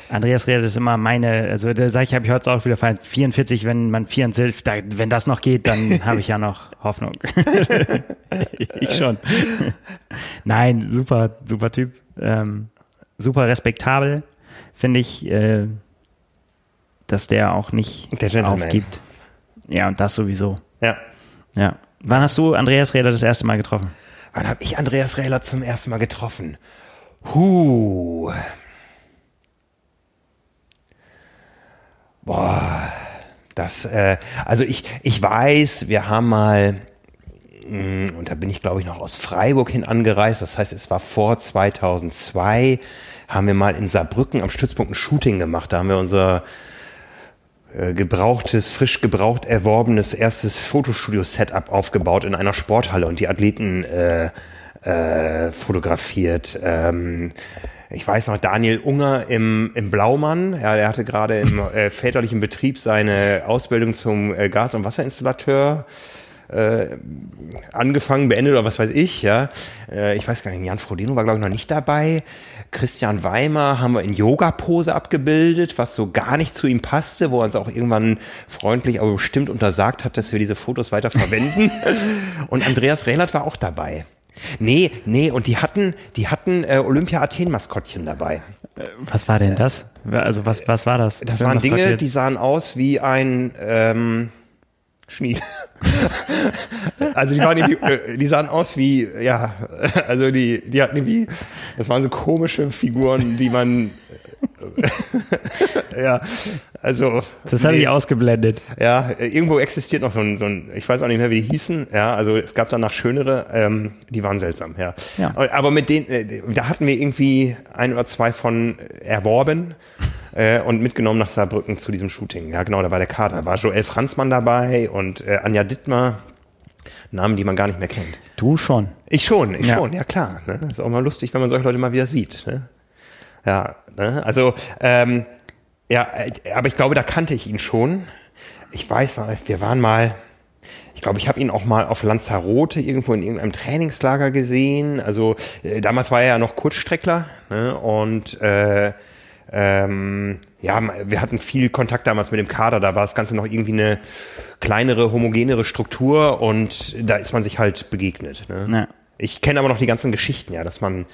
Andreas redet ist immer meine, also da sage ich, habe ich heute auch wieder fallen. 44, wenn man 44, da, wenn das noch geht, dann habe ich ja noch Hoffnung. ich schon. Nein, super, super Typ. Ähm, super respektabel, finde ich, äh, dass der auch nicht Der aufgibt. Ja, und das sowieso. Ja. Ja. Wann hast du Andreas Räder das erste Mal getroffen? Wann habe ich Andreas Rähler zum ersten Mal getroffen? Huh. Boah, das, äh, also ich, ich weiß, wir haben mal, mh, und da bin ich glaube ich noch aus Freiburg hin angereist, das heißt, es war vor 2002, haben wir mal in Saarbrücken am Stützpunkt ein Shooting gemacht, da haben wir unser gebrauchtes, frisch gebraucht erworbenes erstes Fotostudio-Setup aufgebaut in einer Sporthalle und die Athleten äh, äh, fotografiert. Ähm, ich weiß noch, Daniel Unger im, im Blaumann, ja, der hatte gerade im äh, väterlichen Betrieb seine Ausbildung zum äh, Gas- und Wasserinstallateur äh, angefangen, beendet oder was weiß ich, ja. Äh, ich weiß gar nicht, Jan Frodeno war, glaube ich, noch nicht dabei. Christian Weimer haben wir in Yoga-Pose abgebildet, was so gar nicht zu ihm passte, wo er uns auch irgendwann freundlich, aber bestimmt untersagt hat, dass wir diese Fotos weiter verwenden. und Andreas Rehlert war auch dabei. Nee, nee, und die hatten, die hatten äh, Olympia-Athen-Maskottchen dabei. Was war denn das? Also was, was war das? Das waren Dinge, die sahen aus wie ein ähm, Schnied. also die waren irgendwie, äh, die sahen aus wie, ja, also die, die hatten irgendwie, das waren so komische Figuren, die man, ja, also. Das habe nee. ich ausgeblendet. Ja, irgendwo existiert noch so ein, so ein, ich weiß auch nicht mehr, wie die hießen. Ja, also es gab danach schönere, ähm, die waren seltsam, ja. Ja. Aber mit denen, äh, da hatten wir irgendwie ein oder zwei von erworben äh, und mitgenommen nach Saarbrücken zu diesem Shooting. Ja, genau, da war der Kader. Da war Joel Franzmann dabei und äh, Anja Dittmar. Namen, die man gar nicht mehr kennt. Du schon. Ich schon, ich Ja. schon, ja klar. Ne? Ist auch mal lustig, wenn man solche Leute mal wieder sieht. Ne? Ja, ne? also ähm, ja, äh, aber ich glaube, da kannte ich ihn schon. Ich weiß, wir waren mal, ich glaube, ich habe ihn auch mal auf Lanzarote irgendwo in irgendeinem Trainingslager gesehen. Also äh, damals war er ja noch Kurzstreckler ne? und äh, ähm, ja, wir hatten viel Kontakt damals mit dem Kader. Da war das Ganze noch irgendwie eine kleinere, homogenere Struktur und da ist man sich halt begegnet. Ne? Ja. Ich kenne aber noch die ganzen Geschichten, ja, dass man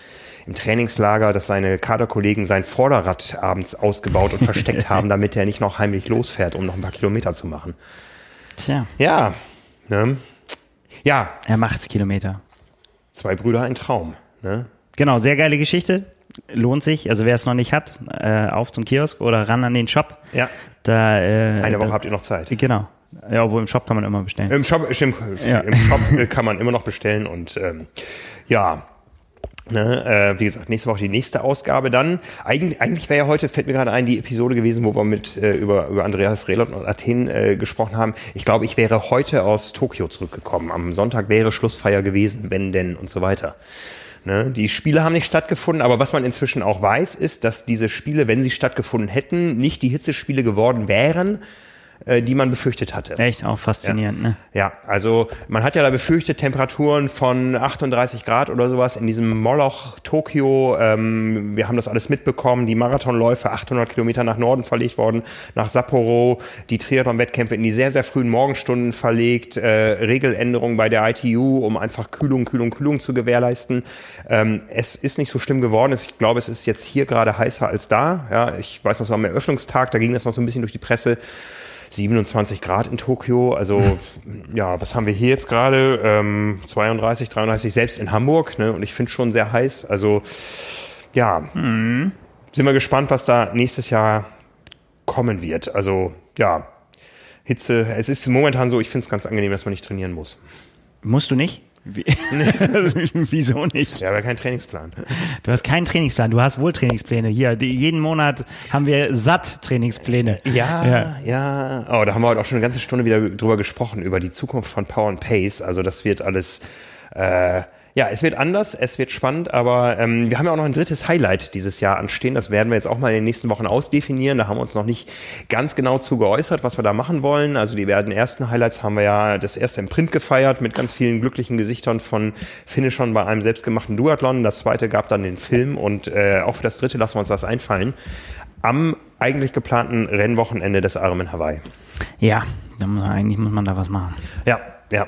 im Trainingslager, dass seine Kaderkollegen sein Vorderrad abends ausgebaut und versteckt haben, damit er nicht noch heimlich losfährt, um noch ein paar Kilometer zu machen. Tja, Ja, ne? Ja, er macht Kilometer. zwei Brüder, ein Traum. Ne? Genau, sehr geile Geschichte. Lohnt sich. Also wer es noch nicht hat, äh, auf zum Kiosk oder ran an den Shop. Ja, Da, äh, eine Woche da, habt ihr noch Zeit. Genau. Ja, obwohl im Shop kann man immer bestellen. Im Shop, im, Ja. im Shop äh, kann man immer noch bestellen und ähm, ja. Ne, äh, wie gesagt, nächste Woche die nächste Ausgabe dann. Eigentlich, eigentlich wäre ja heute, fällt mir gerade ein, die Episode gewesen, wo wir mit äh, über, über Andreas Rehlert und Athen äh, gesprochen haben. Ich glaube, ich wäre heute aus Tokio zurückgekommen. Am Sonntag wäre Schlussfeier gewesen, wenn denn und so weiter. Ne, die Spiele haben nicht stattgefunden, aber was man inzwischen auch weiß, ist, dass diese Spiele, wenn sie stattgefunden hätten, nicht die Hitzespiele geworden wären, äh, die man befürchtet hatte. Echt auch faszinierend, ne? Ja, also man hat ja da befürchtet Temperaturen von 38 Grad oder sowas in diesem Moloch Tokio. Ähm, wir haben das alles mitbekommen. Die Marathonläufe 800 Kilometer nach Norden verlegt worden, nach Sapporo. Die Triathlon-Wettkämpfe in die sehr, sehr frühen Morgenstunden verlegt. Äh, Regeländerungen bei der ITU, um einfach Kühlung, Kühlung, Kühlung zu gewährleisten. Ähm, es ist nicht so schlimm geworden. Ich glaube, es ist jetzt hier gerade heißer als da. Ja, ich weiß noch so am Eröffnungstag, da ging das noch so ein bisschen durch die Presse. 27 Grad in Tokio. Also ja, was haben wir hier jetzt gerade? Ähm, 32, 33, selbst in Hamburg. Ne? Und ich finde schon sehr heiß. Also ja, sind wir gespannt, was da nächstes Jahr kommen wird. Also ja, Hitze. Es ist momentan so, ich finde es ganz angenehm, dass man nicht trainieren muss. Musst du nicht? Wie? Wieso nicht? Ja, aber kein Trainingsplan. Du hast keinen Trainingsplan, du hast wohl Trainingspläne. Hier, die, jeden Monat haben wir satt Trainingspläne. Ja, Ja. ja, Oh, da haben wir heute auch schon eine ganze Stunde wieder drüber gesprochen, über die Zukunft von Power and Pace. Also das wird alles, äh, ja, es wird anders, es wird spannend, aber ähm, wir haben ja auch noch ein drittes Highlight dieses Jahr anstehen. Das werden wir jetzt auch mal in den nächsten Wochen ausdefinieren. Da haben wir uns noch nicht ganz genau zu geäußert, was wir da machen wollen. Also die beiden ersten Highlights haben wir ja das erste im Print gefeiert mit ganz vielen glücklichen Gesichtern von Finishern bei einem selbstgemachten Duathlon. Das zweite gab dann den Film und äh, auch für das dritte lassen wir uns was einfallen. Am eigentlich geplanten Rennwochenende des Ironman Hawaii. Ja, eigentlich muss man da was machen. Ja, ja.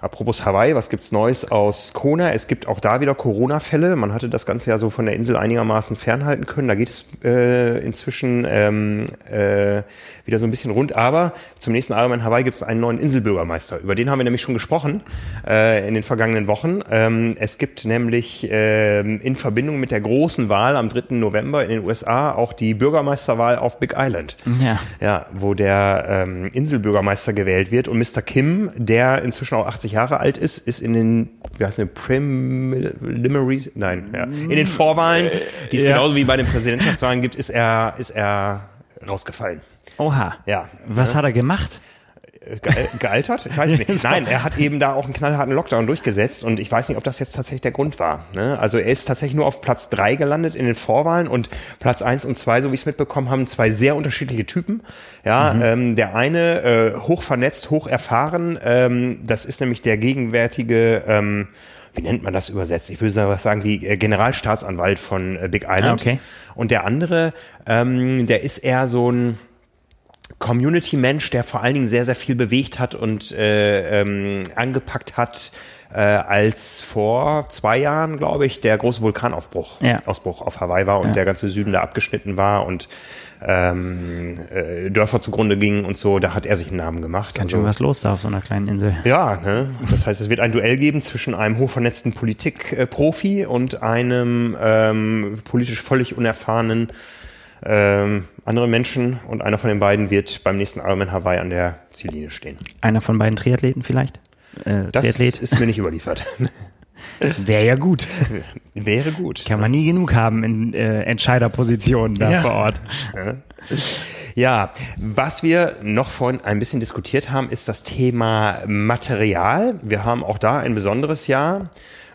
Apropos Hawaii, was gibt's Neues aus Kona? Es gibt auch da wieder Corona-Fälle. Man hatte das Ganze ja so von der Insel einigermaßen fernhalten können. Da geht es äh, inzwischen ähm, äh, wieder so ein bisschen rund. Aber zum nächsten Ironman Hawaii gibt es einen neuen Inselbürgermeister. Über den haben wir nämlich schon gesprochen äh, in den vergangenen Wochen. Ähm, es gibt nämlich äh, in Verbindung mit der großen Wahl am 3. November in den USA auch die Bürgermeisterwahl auf Big Island. Ja. Ja, wo der ähm, Inselbürgermeister gewählt wird. Und Mr. Kim, der inzwischen auch 80 Jahre alt ist, ist in den, wie heißt denn, Preliminaries, nein, ja, in den Vorwahlen, die es Ja. genauso wie bei den Präsidentschaftswahlen gibt, ist er, ist er rausgefallen. Oha. Ja. Was hat er gemacht? Ge gealtert? Ich weiß nicht. Nein, er hat eben da auch einen knallharten Lockdown durchgesetzt und ich weiß nicht, ob das jetzt tatsächlich der Grund war. Ne? Also er ist tatsächlich nur auf Platz drei gelandet in den Vorwahlen und Platz eins und zwei, so wie ich es mitbekommen haben, zwei sehr unterschiedliche Typen. Ja, ähm, der eine äh, hoch vernetzt, hoch erfahren, ähm, das ist nämlich der gegenwärtige ähm, wie nennt man das übersetzt? Ich würde was sagen wie äh, Generalstaatsanwalt von äh, Big Island. Ah, okay. Und der andere, ähm, der ist eher so ein Community-Mensch, der vor allen Dingen sehr, sehr viel bewegt hat und äh, ähm, angepackt hat, äh, als vor zwei Jahren, glaube ich, der große Vulkanausbruch Ja. Ausbruch auf Hawaii war und Ja. der ganze Süden da abgeschnitten war und ähm, äh, Dörfer zugrunde gingen und so, da hat er sich einen Namen gemacht. Ganz Also- schön was los da auf so einer kleinen Insel. ja, ne? das heißt, es wird ein Duell geben zwischen einem hochvernetzten Politikprofi und einem ähm, politisch völlig unerfahrenen ähm, anderen Menschen und einer von den beiden wird beim nächsten Ironman Hawaii an der Ziellinie stehen. Einer von beiden Triathleten vielleicht? Äh, Das Triathlet? ist mir nicht überliefert. Wäre ja gut. Wäre gut. Kann man nie genug haben in äh, Entscheiderpositionen da Ja. vor Ort. Ja, was wir noch vorhin ein bisschen diskutiert haben, ist das Thema Material. Wir haben auch da ein besonderes Jahr.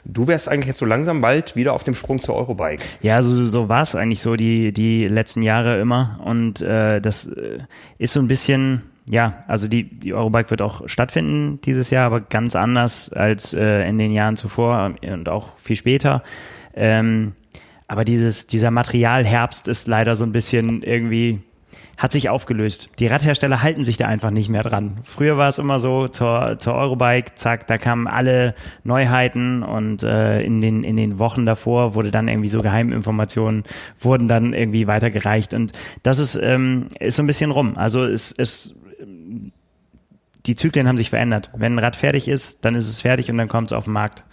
Du wärst eigentlich jetzt so langsam bald wieder auf dem Sprung zur Eurobike. Ja, so, so war es eigentlich so die, die letzten Jahre immer. Und äh, das äh, ist so ein bisschen, ja, also die, die Eurobike wird auch stattfinden dieses Jahr, aber ganz anders als äh, in den Jahren zuvor und auch viel später. Ähm, aber dieses, dieser Materialherbst ist leider so ein bisschen irgendwie hat sich aufgelöst. Die Radhersteller halten sich da einfach nicht mehr dran. Früher war es immer so, zur, zur Eurobike, zack, da kamen alle Neuheiten und äh, in, den, in den Wochen davor wurde dann irgendwie so Geheiminformationen, wurden dann irgendwie weitergereicht und das ist, ähm, ist so ein bisschen rum. Also es, es die Zyklen haben sich verändert. Wenn ein Rad fertig ist, dann ist es fertig und dann kommt es auf den Markt.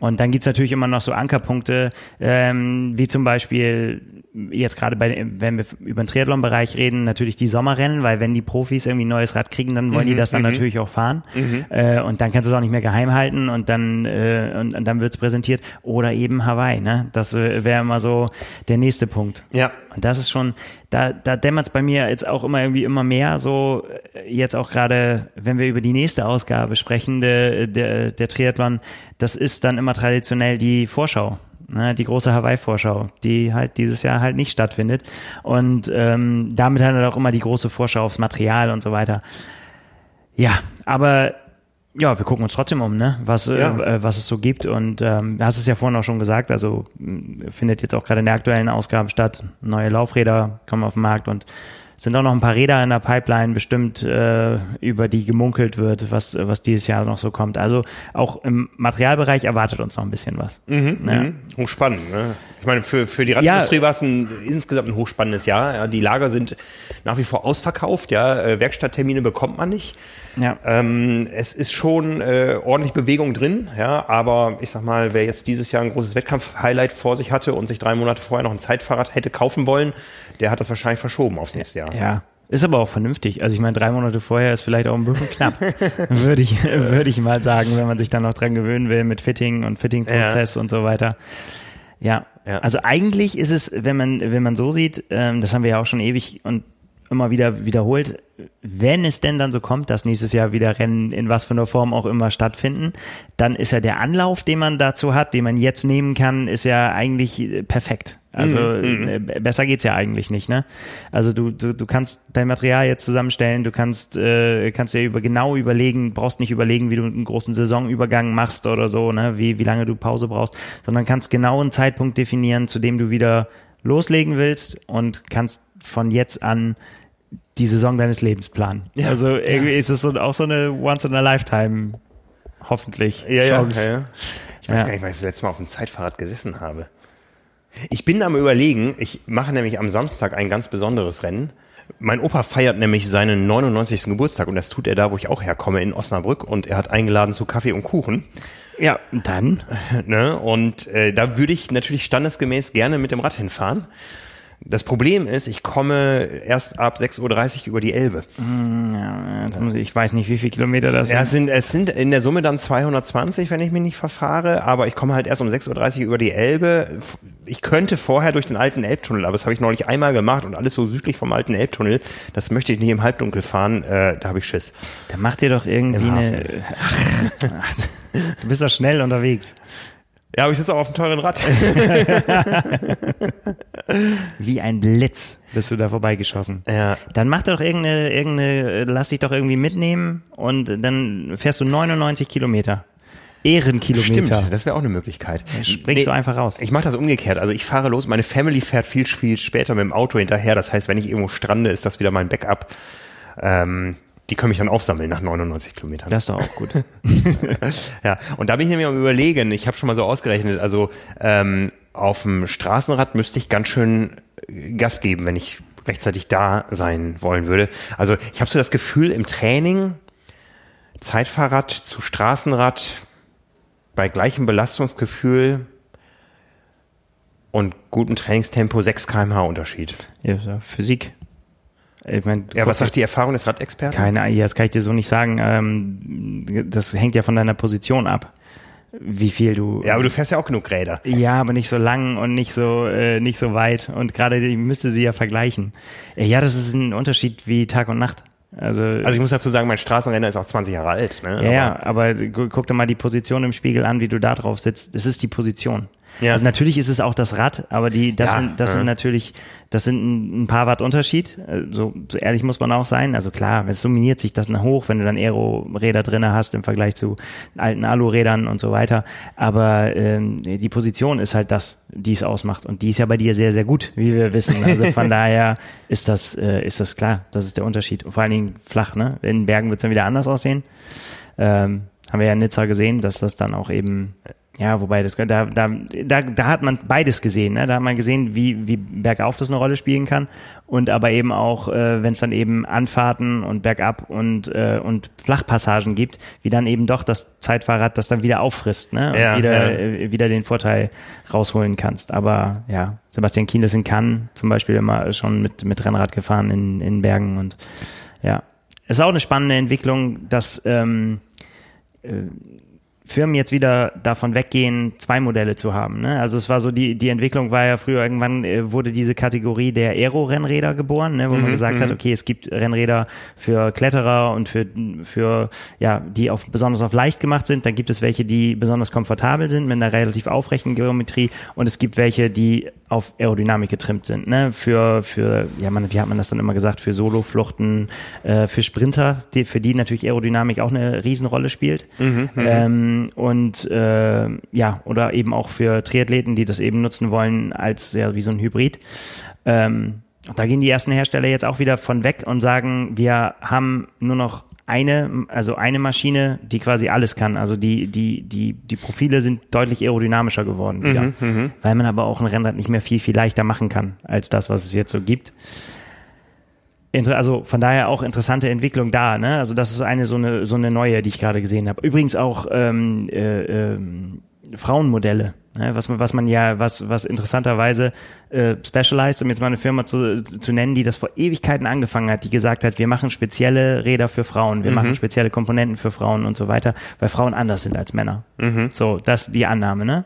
Und dann gibt's natürlich immer noch so Ankerpunkte, ähm, wie zum Beispiel jetzt gerade bei, wenn wir über den Triathlon-Bereich reden, natürlich die Sommerrennen, weil wenn die Profis irgendwie ein neues Rad kriegen, dann wollen die das dann natürlich auch fahren. Äh, und dann kannst du es auch nicht mehr geheim halten und dann, äh, und, und dann wird's präsentiert. Oder eben Hawaii, ne? Das äh, wäre immer so der nächste Punkt. Ja. Und das ist schon, da, da dämmert es bei mir jetzt auch immer irgendwie immer mehr so, äh, jetzt auch gerade, wenn wir über die nächste Ausgabe sprechen, der, der, der Triathlon, das ist dann immer traditionell die Vorschau. Ne, die große Hawaii-Vorschau, die halt dieses Jahr halt nicht stattfindet. Und ähm, damit hat er auch immer die große Vorschau aufs Material und so weiter. Ja, aber ja, wir gucken uns trotzdem um, ne? Was, Ja. äh, was es so gibt. Und ähm, du hast es ja vorhin auch schon gesagt, also findet jetzt auch gerade in der aktuellen Ausgabe statt. Neue Laufräder kommen auf den Markt und sind auch noch ein paar Räder in der Pipeline bestimmt, äh, über die gemunkelt wird, was, was dieses Jahr noch so kommt. Also auch im Materialbereich erwartet uns noch ein bisschen was. ja. Mhm. Hochspannend. Ne? Ich meine, für, für die Radindustrie war es ein, insgesamt ein hochspannendes Jahr. Ja, die Lager sind nach wie vor ausverkauft. Ja, Äh, Werkstatttermine bekommt man nicht. Ja. Ähm, es ist schon äh, ordentlich Bewegung drin, ja, aber ich sag mal, wer jetzt dieses Jahr ein großes Wettkampf-Highlight vor sich hatte und sich drei Monate vorher noch ein Zeitfahrrad hätte kaufen wollen, der hat das wahrscheinlich verschoben aufs nächste Jahr. Ja. Ist aber auch vernünftig. Also ich meine, drei Monate vorher ist vielleicht auch ein bisschen knapp, würde ich, würde ich mal sagen, wenn man sich dann noch dran gewöhnen will mit Fitting und Fitting-Prozess und so weiter. Ja. Ja. Also eigentlich ist es, wenn man, wenn man so sieht, ähm, das haben wir ja auch schon ewig und immer wieder wiederholt, wenn es denn dann so kommt, dass nächstes Jahr wieder Rennen in was für einer Form auch immer stattfinden, dann ist ja der Anlauf, den man dazu hat, den man jetzt nehmen kann, ist ja eigentlich äh, perfekt. Also äh, besser geht's ja eigentlich nicht, ne? Also du, du, du kannst dein Material jetzt zusammenstellen, du kannst, äh, kannst dir über genau überlegen, brauchst nicht überlegen, wie du einen großen Saisonübergang machst oder so, ne, wie, wie lange du Pause brauchst, sondern kannst genau einen Zeitpunkt definieren, zu dem du wieder loslegen willst und kannst von jetzt an die Saison deines Lebens planen. Ja, also irgendwie ist es so, auch so eine Once in a Lifetime hoffentlich Ja, ja, Chance. ja, ja. Ich weiß Ja. gar nicht, weil ich das letzte Mal auf dem Zeitfahrrad gesessen habe. Ich bin am überlegen, ich mache nämlich am Samstag ein ganz besonderes Rennen. Mein Opa feiert nämlich seinen 99. Geburtstag und das tut er da, wo ich auch herkomme, in Osnabrück und er hat eingeladen zu Kaffee und Kuchen. Ja, dann? Ne? Und äh, da würde ich natürlich standesgemäß gerne mit dem Rad hinfahren. Das Problem ist, ich komme erst ab 6.30 Uhr über die Elbe. Ja, jetzt muss ich, ich weiß nicht, wie viele Kilometer das Ja, es sind. sind, es sind in der Summe dann 220, wenn ich mich nicht verfahre, aber ich komme halt erst um 6.30 Uhr über die Elbe. Ich könnte vorher durch den alten Elbtunnel, aber das habe ich neulich einmal gemacht und alles so südlich vom alten Elbtunnel, das möchte ich nicht im Halbdunkel fahren, äh, da habe ich Schiss. Da macht ihr doch irgendwie eine. Ach, du bist doch schnell unterwegs. Ja, aber ich sitze auch auf einem teuren Rad. Wie ein Blitz bist du da vorbeigeschossen. ja. Dann mach doch irgendeine, irgendeine, lass dich doch irgendwie mitnehmen und dann fährst du 99 Kilometer. Ehrenkilometer. Stimmt, das wäre auch eine Möglichkeit. Springst du einfach raus. Ich mache das umgekehrt. Also ich fahre los, meine Family fährt viel, viel später mit dem Auto hinterher. Das heißt, wenn ich irgendwo strande, ist das wieder mein Backup. Ähm, die können mich dann aufsammeln nach 99 Kilometern. Das ist doch auch gut. Ja, und da bin ich nämlich am überlegen, ich habe schon mal so ausgerechnet, also ähm, auf dem Straßenrad müsste ich ganz schön äh, Gas geben, wenn ich rechtzeitig da sein wollen würde. Also ich habe so das Gefühl, im Training Zeitfahrrad zu Straßenrad bei gleichem Belastungsgefühl und gutem Trainingstempo 6 kmh Unterschied. Ja, Physik. Ich mein, Ja, was sagt die Erfahrung des Radexperten? Keine Ahnung, das kann ich dir so nicht sagen. Ähm, das hängt ja von deiner Position ab, wie viel du. Ja, aber du fährst ja auch genug Räder. Ja, aber nicht so lang und nicht so äh, nicht so weit. Und gerade die müsste sie ja vergleichen. Äh, Ja, das ist ein Unterschied wie Tag und Nacht. Also, Also ich muss dazu sagen, mein Straßenrenner ist auch 20 Jahre alt. Ne? ja, ja, aber gu- guck dir mal die Position im Spiegel an, wie du da drauf sitzt. Das ist die Position. Ja. Also natürlich ist es auch das Rad, aber die, das Ja, sind, das ja. sind natürlich, das sind ein, paar Watt Unterschied. Äh, So, ehrlich muss man auch sein. Also klar, es dominiert sich das dann hoch, wenn du dann Aero-Räder drinne hast im Vergleich zu alten Alu-Rädern und so weiter. Aber ähm, die Position ist halt das, die es ausmacht. Und die ist ja bei dir sehr, sehr gut, wie wir wissen. Also von daher ist das, äh, ist das klar. Das ist der Unterschied. Und vor allen Dingen flach, ne? In Bergen wird es dann wieder anders aussehen. Ähm, haben wir ja in Nizza gesehen, dass das dann auch eben, ja, wobei das, da, da, da, da hat man beides gesehen, ne? Da hat man gesehen, wie, wie bergauf das eine Rolle spielen kann und aber eben auch, äh, wenn es dann eben Anfahrten und bergab und, äh, und Flachpassagen gibt, wie dann eben doch das Zeitfahrrad das dann wieder auffrisst, ne? Und Ja, wieder, ja. äh, wieder den Vorteil rausholen kannst. Aber ja, Sebastian Kiel ist in Cannes zum Beispiel immer schon mit, mit Rennrad gefahren in, in Bergen und ja. Es ist auch eine spannende Entwicklung, dass ähm, Firmen jetzt wieder davon weggehen, zwei Modelle zu haben. Ne? Also es war so, die, die Entwicklung war ja früher, irgendwann äh, wurde diese Kategorie der Aero-Rennräder geboren, ne? wo man gesagt hat, okay, es gibt Rennräder für Kletterer und für, für ja, die auf, besonders auf leicht gemacht sind. Dann gibt es welche, die besonders komfortabel sind mit einer relativ aufrechten Geometrie und es gibt welche, die auf Aerodynamik getrimmt sind. Ne? Für, für, ja, man, wie hat man das dann immer gesagt, für Solofluchten, äh, für Sprinter, die, für die natürlich Aerodynamik auch eine Riesenrolle spielt. ähm, und äh, ja, oder eben auch für Triathleten, die das eben nutzen wollen als ja, wie so ein Hybrid. Ähm, da gehen die ersten Hersteller jetzt auch wieder von weg und sagen, wir haben nur noch eine, also eine Maschine, die quasi alles kann. Also die, die, die, die Profile sind deutlich aerodynamischer geworden wieder. Weil man aber auch ein Rennrad nicht mehr viel, viel leichter machen kann, als das, was es jetzt so gibt. Also von daher auch interessante Entwicklung da, ne? Also das ist eine so eine so eine neue, die ich gerade gesehen habe. Übrigens auch ähm, äh, ähm, Frauenmodelle? Was man was man ja was was interessanterweise äh, Specialized, um jetzt mal eine Firma zu, zu nennen, die das vor Ewigkeiten angefangen hat, die gesagt hat, wir machen spezielle Räder für Frauen, wir machen spezielle Komponenten für Frauen und so weiter, weil Frauen anders sind als Männer. So, das ist die Annahme, ne?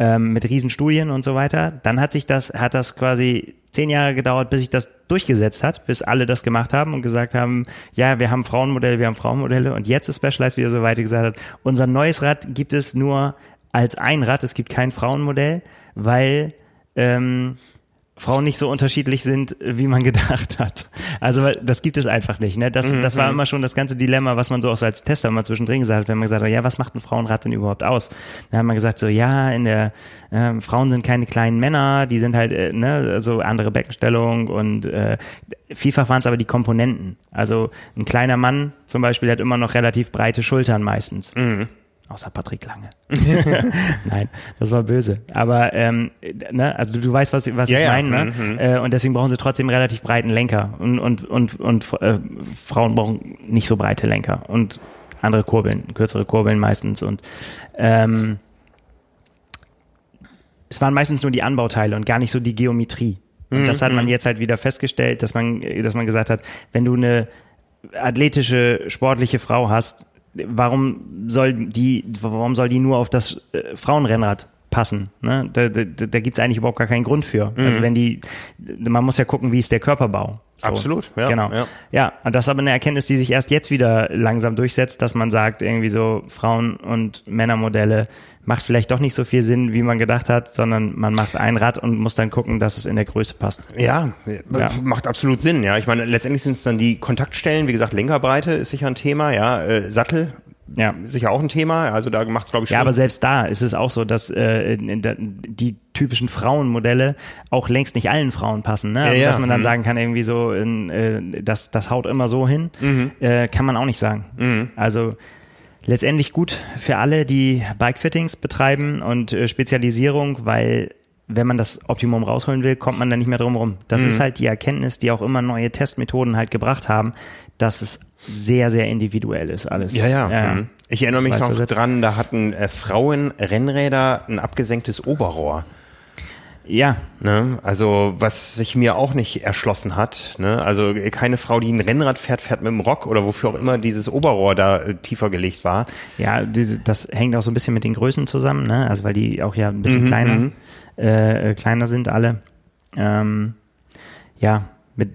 Ähm, mit Riesenstudien und so weiter. Dann hat sich das hat das quasi zehn Jahre gedauert, bis sich das durchgesetzt hat, bis alle das gemacht haben und gesagt haben, ja, wir haben Frauenmodelle, wir haben Frauenmodelle und jetzt ist Specialized wieder so weit gesagt hat, unser neues Rad gibt es nur als ein Rad, es gibt kein Frauenmodell, weil ähm, Frauen nicht so unterschiedlich sind, wie man gedacht hat. Also das gibt es einfach nicht. Ne? Das, das war immer schon das ganze Dilemma, was man so auch so als Tester mal zwischendrin gesagt hat, wenn man gesagt hat, ja, was macht ein Frauenrad denn überhaupt aus? Dann hat man gesagt, so ja, in der äh, Frauen sind keine kleinen Männer, die sind halt äh, ne, so andere Beckenstellung und äh, vielfach waren es aber die Komponenten. Also ein kleiner Mann zum Beispiel hat immer noch relativ breite Schultern meistens. Außer Patrick Lange. Nein, das war böse. Aber ähm, ne, also du, du weißt, was, was Ja, ich ja. meine, ne? Mhm. Äh, und deswegen brauchen sie trotzdem relativ breiten Lenker. Und, und, und, und äh, Frauen brauchen nicht so breite Lenker. Und andere Kurbeln, kürzere Kurbeln meistens. Und ähm, es waren meistens nur die Anbauteile und gar nicht so die Geometrie. Und das hat man jetzt halt wieder festgestellt, dass man, dass man gesagt hat, wenn du eine athletische, sportliche Frau hast, warum soll die, warum soll die nur auf das äh, Frauenrennrad passen? Ne? Da, da, da gibt es eigentlich überhaupt gar keinen Grund für. Also wenn die, man muss ja gucken, wie ist der Körperbau. So. Absolut, ja, Genau. ja. Ja, und das ist aber eine Erkenntnis, die sich erst jetzt wieder langsam durchsetzt, dass man sagt, irgendwie so Frauen- und Männermodelle macht vielleicht doch nicht so viel Sinn, wie man gedacht hat, sondern man macht ein Rad und muss dann gucken, dass es in der Größe passt. Ja, Ja. macht absolut Sinn. Ja, ich meine, letztendlich sind es dann die Kontaktstellen. Wie gesagt, Lenkerbreite ist sicher ein Thema. Ja, äh, Sattel Ja. sicher auch ein Thema. Also da macht es glaube ich schon. Ja, aber selbst da ist es auch so, dass äh, die typischen Frauenmodelle auch längst nicht allen Frauen passen. Ne? Also, Ja, ja. Dass man dann Mhm. sagen kann, irgendwie so, in, äh, das, das haut immer so hin, Mhm. äh, kann man auch nicht sagen. Also letztendlich gut für alle, die Bikefittings betreiben und äh, Spezialisierung, weil wenn man das Optimum rausholen will, kommt man da nicht mehr drum rum. Das Mhm. ist halt die Erkenntnis, die auch immer neue Testmethoden halt gebracht haben, dass es sehr, sehr individuell ist alles. ja, ja. mhm. Ich erinnere mich Weißt noch dran, da hatten äh, Frauen Rennräder ein abgesenktes Oberrohr. Ja, Ne? Also was sich mir auch nicht erschlossen hat. Ne? Also keine Frau, die ein Rennrad fährt, fährt mit dem Rock oder wofür auch immer dieses Oberrohr da äh, tiefer gelegt war. Ja, diese, das hängt auch so ein bisschen mit den Größen zusammen, ne? Also weil die auch ja ein Mhm, bisschen kleiner, äh, äh, kleiner sind alle. Ähm, ja, mit,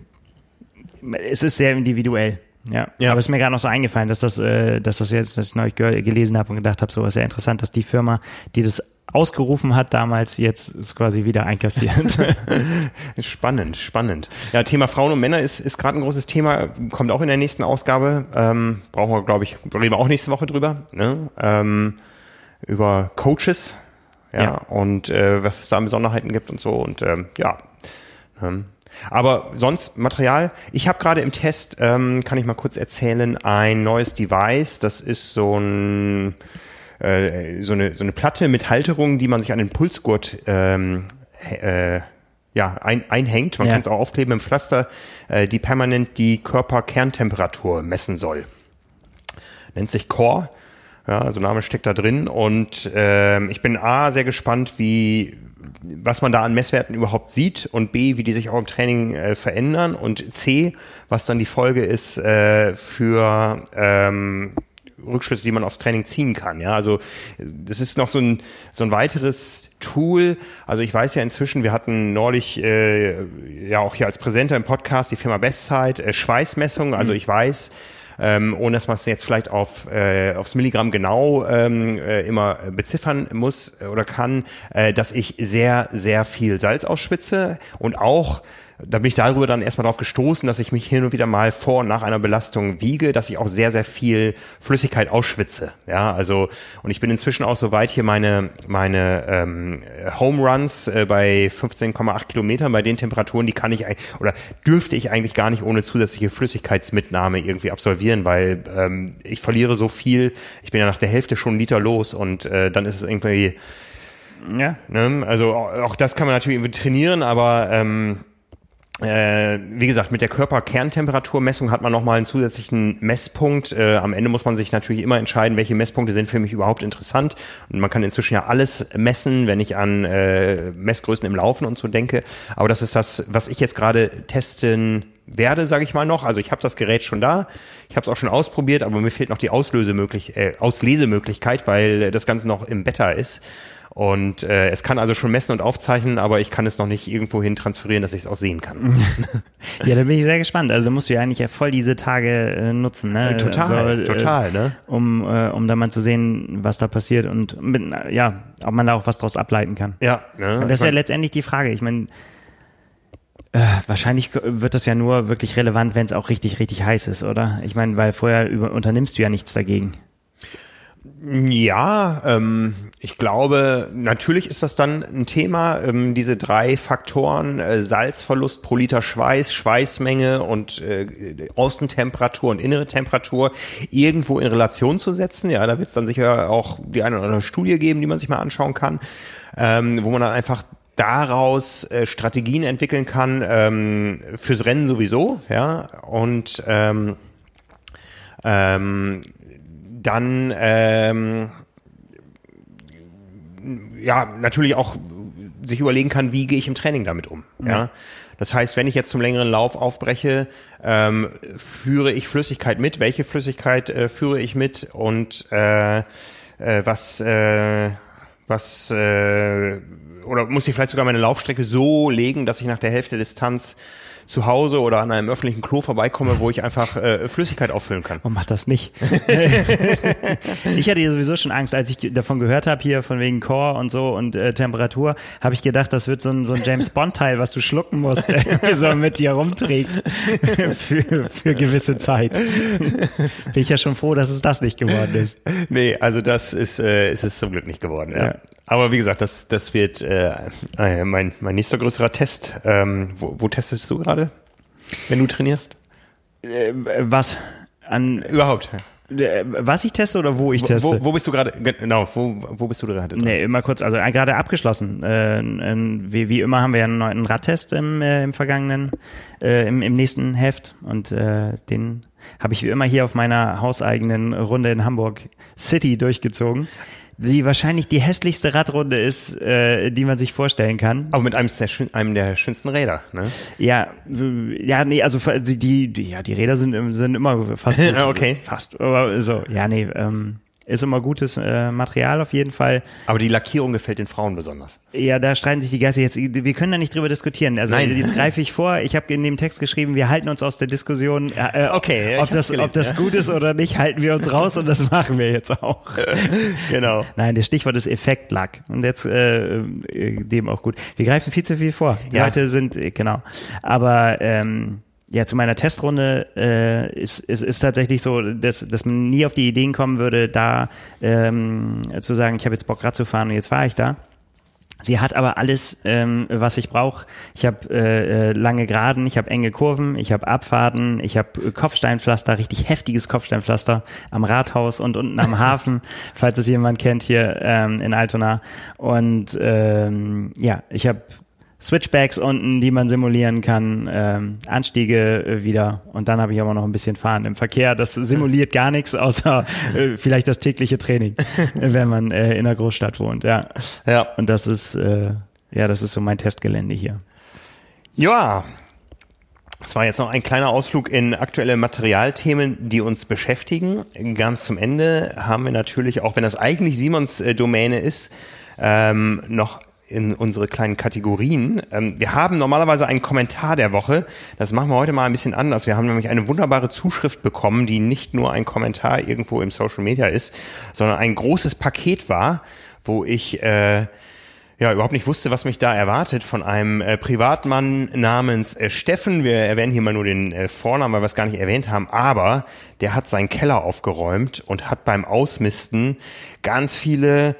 es ist sehr individuell. Ja. Ja. aber es ist mir gerade noch so eingefallen, dass das, äh, dass das jetzt, dass ich neulich ge gelesen habe und gedacht habe, so ist ja interessant, dass die Firma, die das ausgerufen hat damals, jetzt ist quasi wieder einkassiert. Spannend, spannend. Ja, Thema Frauen und Männer ist, ist gerade ein großes Thema, kommt auch in der nächsten Ausgabe. Ähm, brauchen wir, glaube ich, reden wir auch nächste Woche drüber. Ne? Ähm, über Coaches, ja, Ja. und äh, was es da an Besonderheiten gibt und so. Und ähm, ja. Ähm, aber sonst Material. Ich habe gerade im Test, ähm, kann ich mal kurz erzählen, ein neues Device. Das ist so ein äh, so eine so eine Platte mit Halterung, die man sich an den Pulsgurt ähm, äh, ja, ein, einhängt. Man Ja. kann es auch aufkleben im Pflaster, äh, die permanent die Körperkerntemperatur messen soll. Nennt sich Core. Ja, also Name steckt da drin und ähm, ich bin A, sehr gespannt, wie was man da an Messwerten überhaupt sieht und B, wie die sich auch im Training äh, verändern und C, was dann die Folge ist äh, für ähm, Rückschlüsse, die man aufs Training ziehen kann. Ja, also das ist noch so ein so ein weiteres Tool. Also ich weiß ja inzwischen, wir hatten neulich äh, ja auch hier als Präsenter im Podcast die Firma Bestzeit äh, Schweißmessung. Also ich weiß, ähm, ohne dass man es jetzt vielleicht auf äh, aufs Milligramm genau ähm, äh, immer beziffern muss oder kann, äh, dass ich sehr sehr viel Salz ausschwitze und auch da bin ich darüber dann erstmal drauf gestoßen, dass ich mich hin und wieder mal vor und nach einer Belastung wiege, dass ich auch sehr, sehr viel Flüssigkeit ausschwitze. Ja, also, und ich bin inzwischen auch so weit hier meine, meine ähm, Home Runs äh, bei 15,8 Kilometern, bei den Temperaturen, die kann ich eigentlich, oder dürfte ich eigentlich gar nicht ohne zusätzliche Flüssigkeitsmitnahme irgendwie absolvieren, weil ähm, ich verliere so viel, ich bin ja nach der Hälfte schon Liter los und äh, dann ist es irgendwie, ja. Ne? Also auch auch das kann man natürlich irgendwie trainieren, aber ähm, äh, wie gesagt, mit der Körperkerntemperaturmessung hat man nochmal einen zusätzlichen Messpunkt. Äh, am Ende muss man sich natürlich immer entscheiden, welche Messpunkte sind für mich überhaupt interessant. Und man kann inzwischen ja alles messen, wenn ich an äh, Messgrößen im Laufen und so denke. Aber das ist das, was ich jetzt gerade testen werde, sage ich mal noch. Also ich habe das Gerät schon da, ich habe es auch schon ausprobiert, aber mir fehlt noch die Auslösemöglich äh, Auslesemöglichkeit, weil das Ganze noch im Beta ist. Und äh, es kann also schon messen und aufzeichnen, aber ich kann es noch nicht irgendwo hin transferieren, dass ich es auch sehen kann. Ja, da bin ich sehr gespannt. Also musst du ja eigentlich ja voll diese Tage äh, nutzen, ne? total, also, äh, total, ne? Um, äh, um da mal zu sehen, was da passiert und mit, ja, ob man da auch was draus ableiten kann. Ja, ne? Und das ist ja letztendlich die Frage. Ich meine, äh, wahrscheinlich wird das ja nur wirklich relevant, wenn es auch richtig, richtig heiß ist, oder? Ich meine, weil vorher über, unternimmst du ja nichts dagegen. Ja, ähm, Ich glaube, natürlich ist das dann ein Thema, ähm, diese drei Faktoren, äh, Salzverlust pro Liter Schweiß, Schweißmenge und äh, Außentemperatur und innere Temperatur irgendwo in Relation zu setzen. Ja, da wird es dann sicher auch die eine oder andere Studie geben, die man sich mal anschauen kann, ähm, wo man dann einfach daraus äh, Strategien entwickeln kann, ähm, fürs Rennen sowieso, ja, und ähm, ähm, dann ähm, ja, natürlich auch sich überlegen kann, wie gehe ich im Training damit um. Ja. ja. Das heißt, wenn ich jetzt zum längeren Lauf aufbreche, ähm, führe ich Flüssigkeit mit. Welche Flüssigkeit äh, führe ich mit und äh, äh, was äh, was äh, oder muss ich vielleicht sogar meine Laufstrecke so legen, dass ich nach der Hälfte der Distanz zu Hause oder an einem öffentlichen Klo vorbeikomme, wo ich einfach äh, Flüssigkeit auffüllen kann. Und mach das nicht. ich hatte ja sowieso schon Angst, als ich davon gehört habe, hier von wegen Core und so und äh, Temperatur, habe ich gedacht, das wird so ein, so ein James Bond-Teil, was du schlucken musst, äh, so mit dir rumträgst für, für gewisse Zeit. Bin ich ja schon froh, dass es das nicht geworden ist. Nee, also das ist, äh, ist es zum Glück nicht geworden. Ja. ja. Aber wie gesagt, das, das wird äh, äh mein, mein nächster größerer Test. Ähm, wo, wo testest du gerade, wenn du trainierst? Äh, was? An, Überhaupt. Äh, was ich teste oder wo ich teste? Wo, wo bist du gerade? Genau, wo, wo bist du gerade? Nee, immer kurz, also äh, gerade abgeschlossen. Äh, wie, wie immer haben wir ja einen neuen Radtest im, äh, im vergangenen, äh, im, im nächsten Heft und den habe ich wie immer hier auf meiner hauseigenen Runde in Hamburg City durchgezogen die wahrscheinlich die hässlichste Radrunde ist, äh, die man sich vorstellen kann. Aber mit einem der, einem der schönsten Räder, ne? Ja, ja, nee, also die, die, ja, die Räder sind, sind immer fast, okay. fast, aber so, ja, nee, ähm, ist immer gutes äh, Material auf jeden Fall. Aber die Lackierung gefällt den Frauen besonders. Ja, da streiten sich die Geister jetzt. Wir können da nicht drüber diskutieren. Also Nein. jetzt greife ich vor. Ich habe in dem Text geschrieben, wir halten uns aus der Diskussion. Äh, okay, ob das, gelesen, ob das ja. gut ist oder nicht, halten wir uns raus und das machen wir jetzt auch. genau. Nein, der Stichwort ist Effektlack und jetzt äh, äh, dem auch gut. Wir greifen viel zu viel vor. Die ja. Leute sind äh, genau. Aber ähm, ja, zu meiner Testrunde äh, ist, ist, ist tatsächlich so, dass, dass man nie auf die Ideen kommen würde, da ähm, zu sagen, ich habe jetzt Bock Rad zu fahren und jetzt fahre ich da. Sie hat aber alles, ähm, was ich brauche. Ich habe äh, äh, lange Geraden, ich habe enge Kurven, ich habe Abfahrten, ich habe Kopfsteinpflaster, richtig heftiges Kopfsteinpflaster am Rathaus und unten am Hafen, falls es jemand kennt hier ähm, in Altona. Und ähm, ja, ich habe Switchbacks unten, die man simulieren kann, ähm, Anstiege äh, wieder und dann habe ich aber noch ein bisschen Fahren im Verkehr. Das simuliert gar nichts, außer äh, vielleicht das tägliche Training, wenn man äh, in einer Großstadt wohnt. Ja. ja. Und das ist äh, ja, das ist so mein Testgelände hier. Ja. Es war jetzt noch ein kleiner Ausflug in aktuelle Materialthemen, die uns beschäftigen. Ganz zum Ende haben wir natürlich, auch wenn das eigentlich Simons äh, Domäne ist, ähm, noch in unsere kleinen Kategorien. Ähm, wir haben normalerweise einen Kommentar der Woche. Das machen wir heute mal ein bisschen anders. Wir haben nämlich eine wunderbare Zuschrift bekommen, die nicht nur ein Kommentar irgendwo im Social Media ist, sondern ein großes Paket war, wo ich äh, ja überhaupt nicht wusste, was mich da erwartet von einem äh, Privatmann namens äh, Steffen. Wir erwähnen hier mal nur den äh, Vornamen, weil wir es gar nicht erwähnt haben, aber der hat seinen Keller aufgeräumt und hat beim Ausmisten ganz viele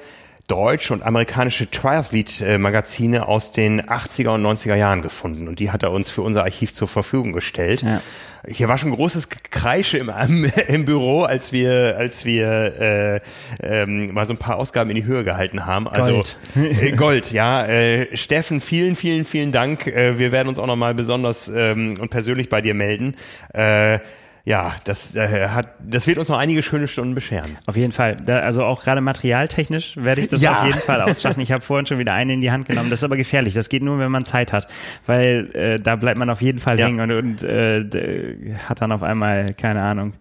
deutsche und amerikanische Triathlete-Magazine aus den 80er und 90er Jahren gefunden und die hat er uns für unser Archiv zur Verfügung gestellt. Ja. Hier war schon großes Kreische im, im Büro, als wir, als wir äh, ähm, mal so ein paar Ausgaben in die Höhe gehalten haben. Also Gold, äh, Gold ja. Äh, Steffen, vielen, vielen, vielen Dank. Äh, wir werden uns auch nochmal besonders ähm, und persönlich bei dir melden. Äh, ja, das äh, hat, das wird uns noch einige schöne Stunden bescheren. Auf jeden Fall. Da, also auch gerade materialtechnisch werde ich das ja. auf jeden Fall ausschlachten. Ich habe vorhin schon wieder eine in die Hand genommen. Das ist aber gefährlich. Das geht nur, wenn man Zeit hat, weil äh, da bleibt man auf jeden Fall ja. hängen und, und äh, hat dann auf einmal keine Ahnung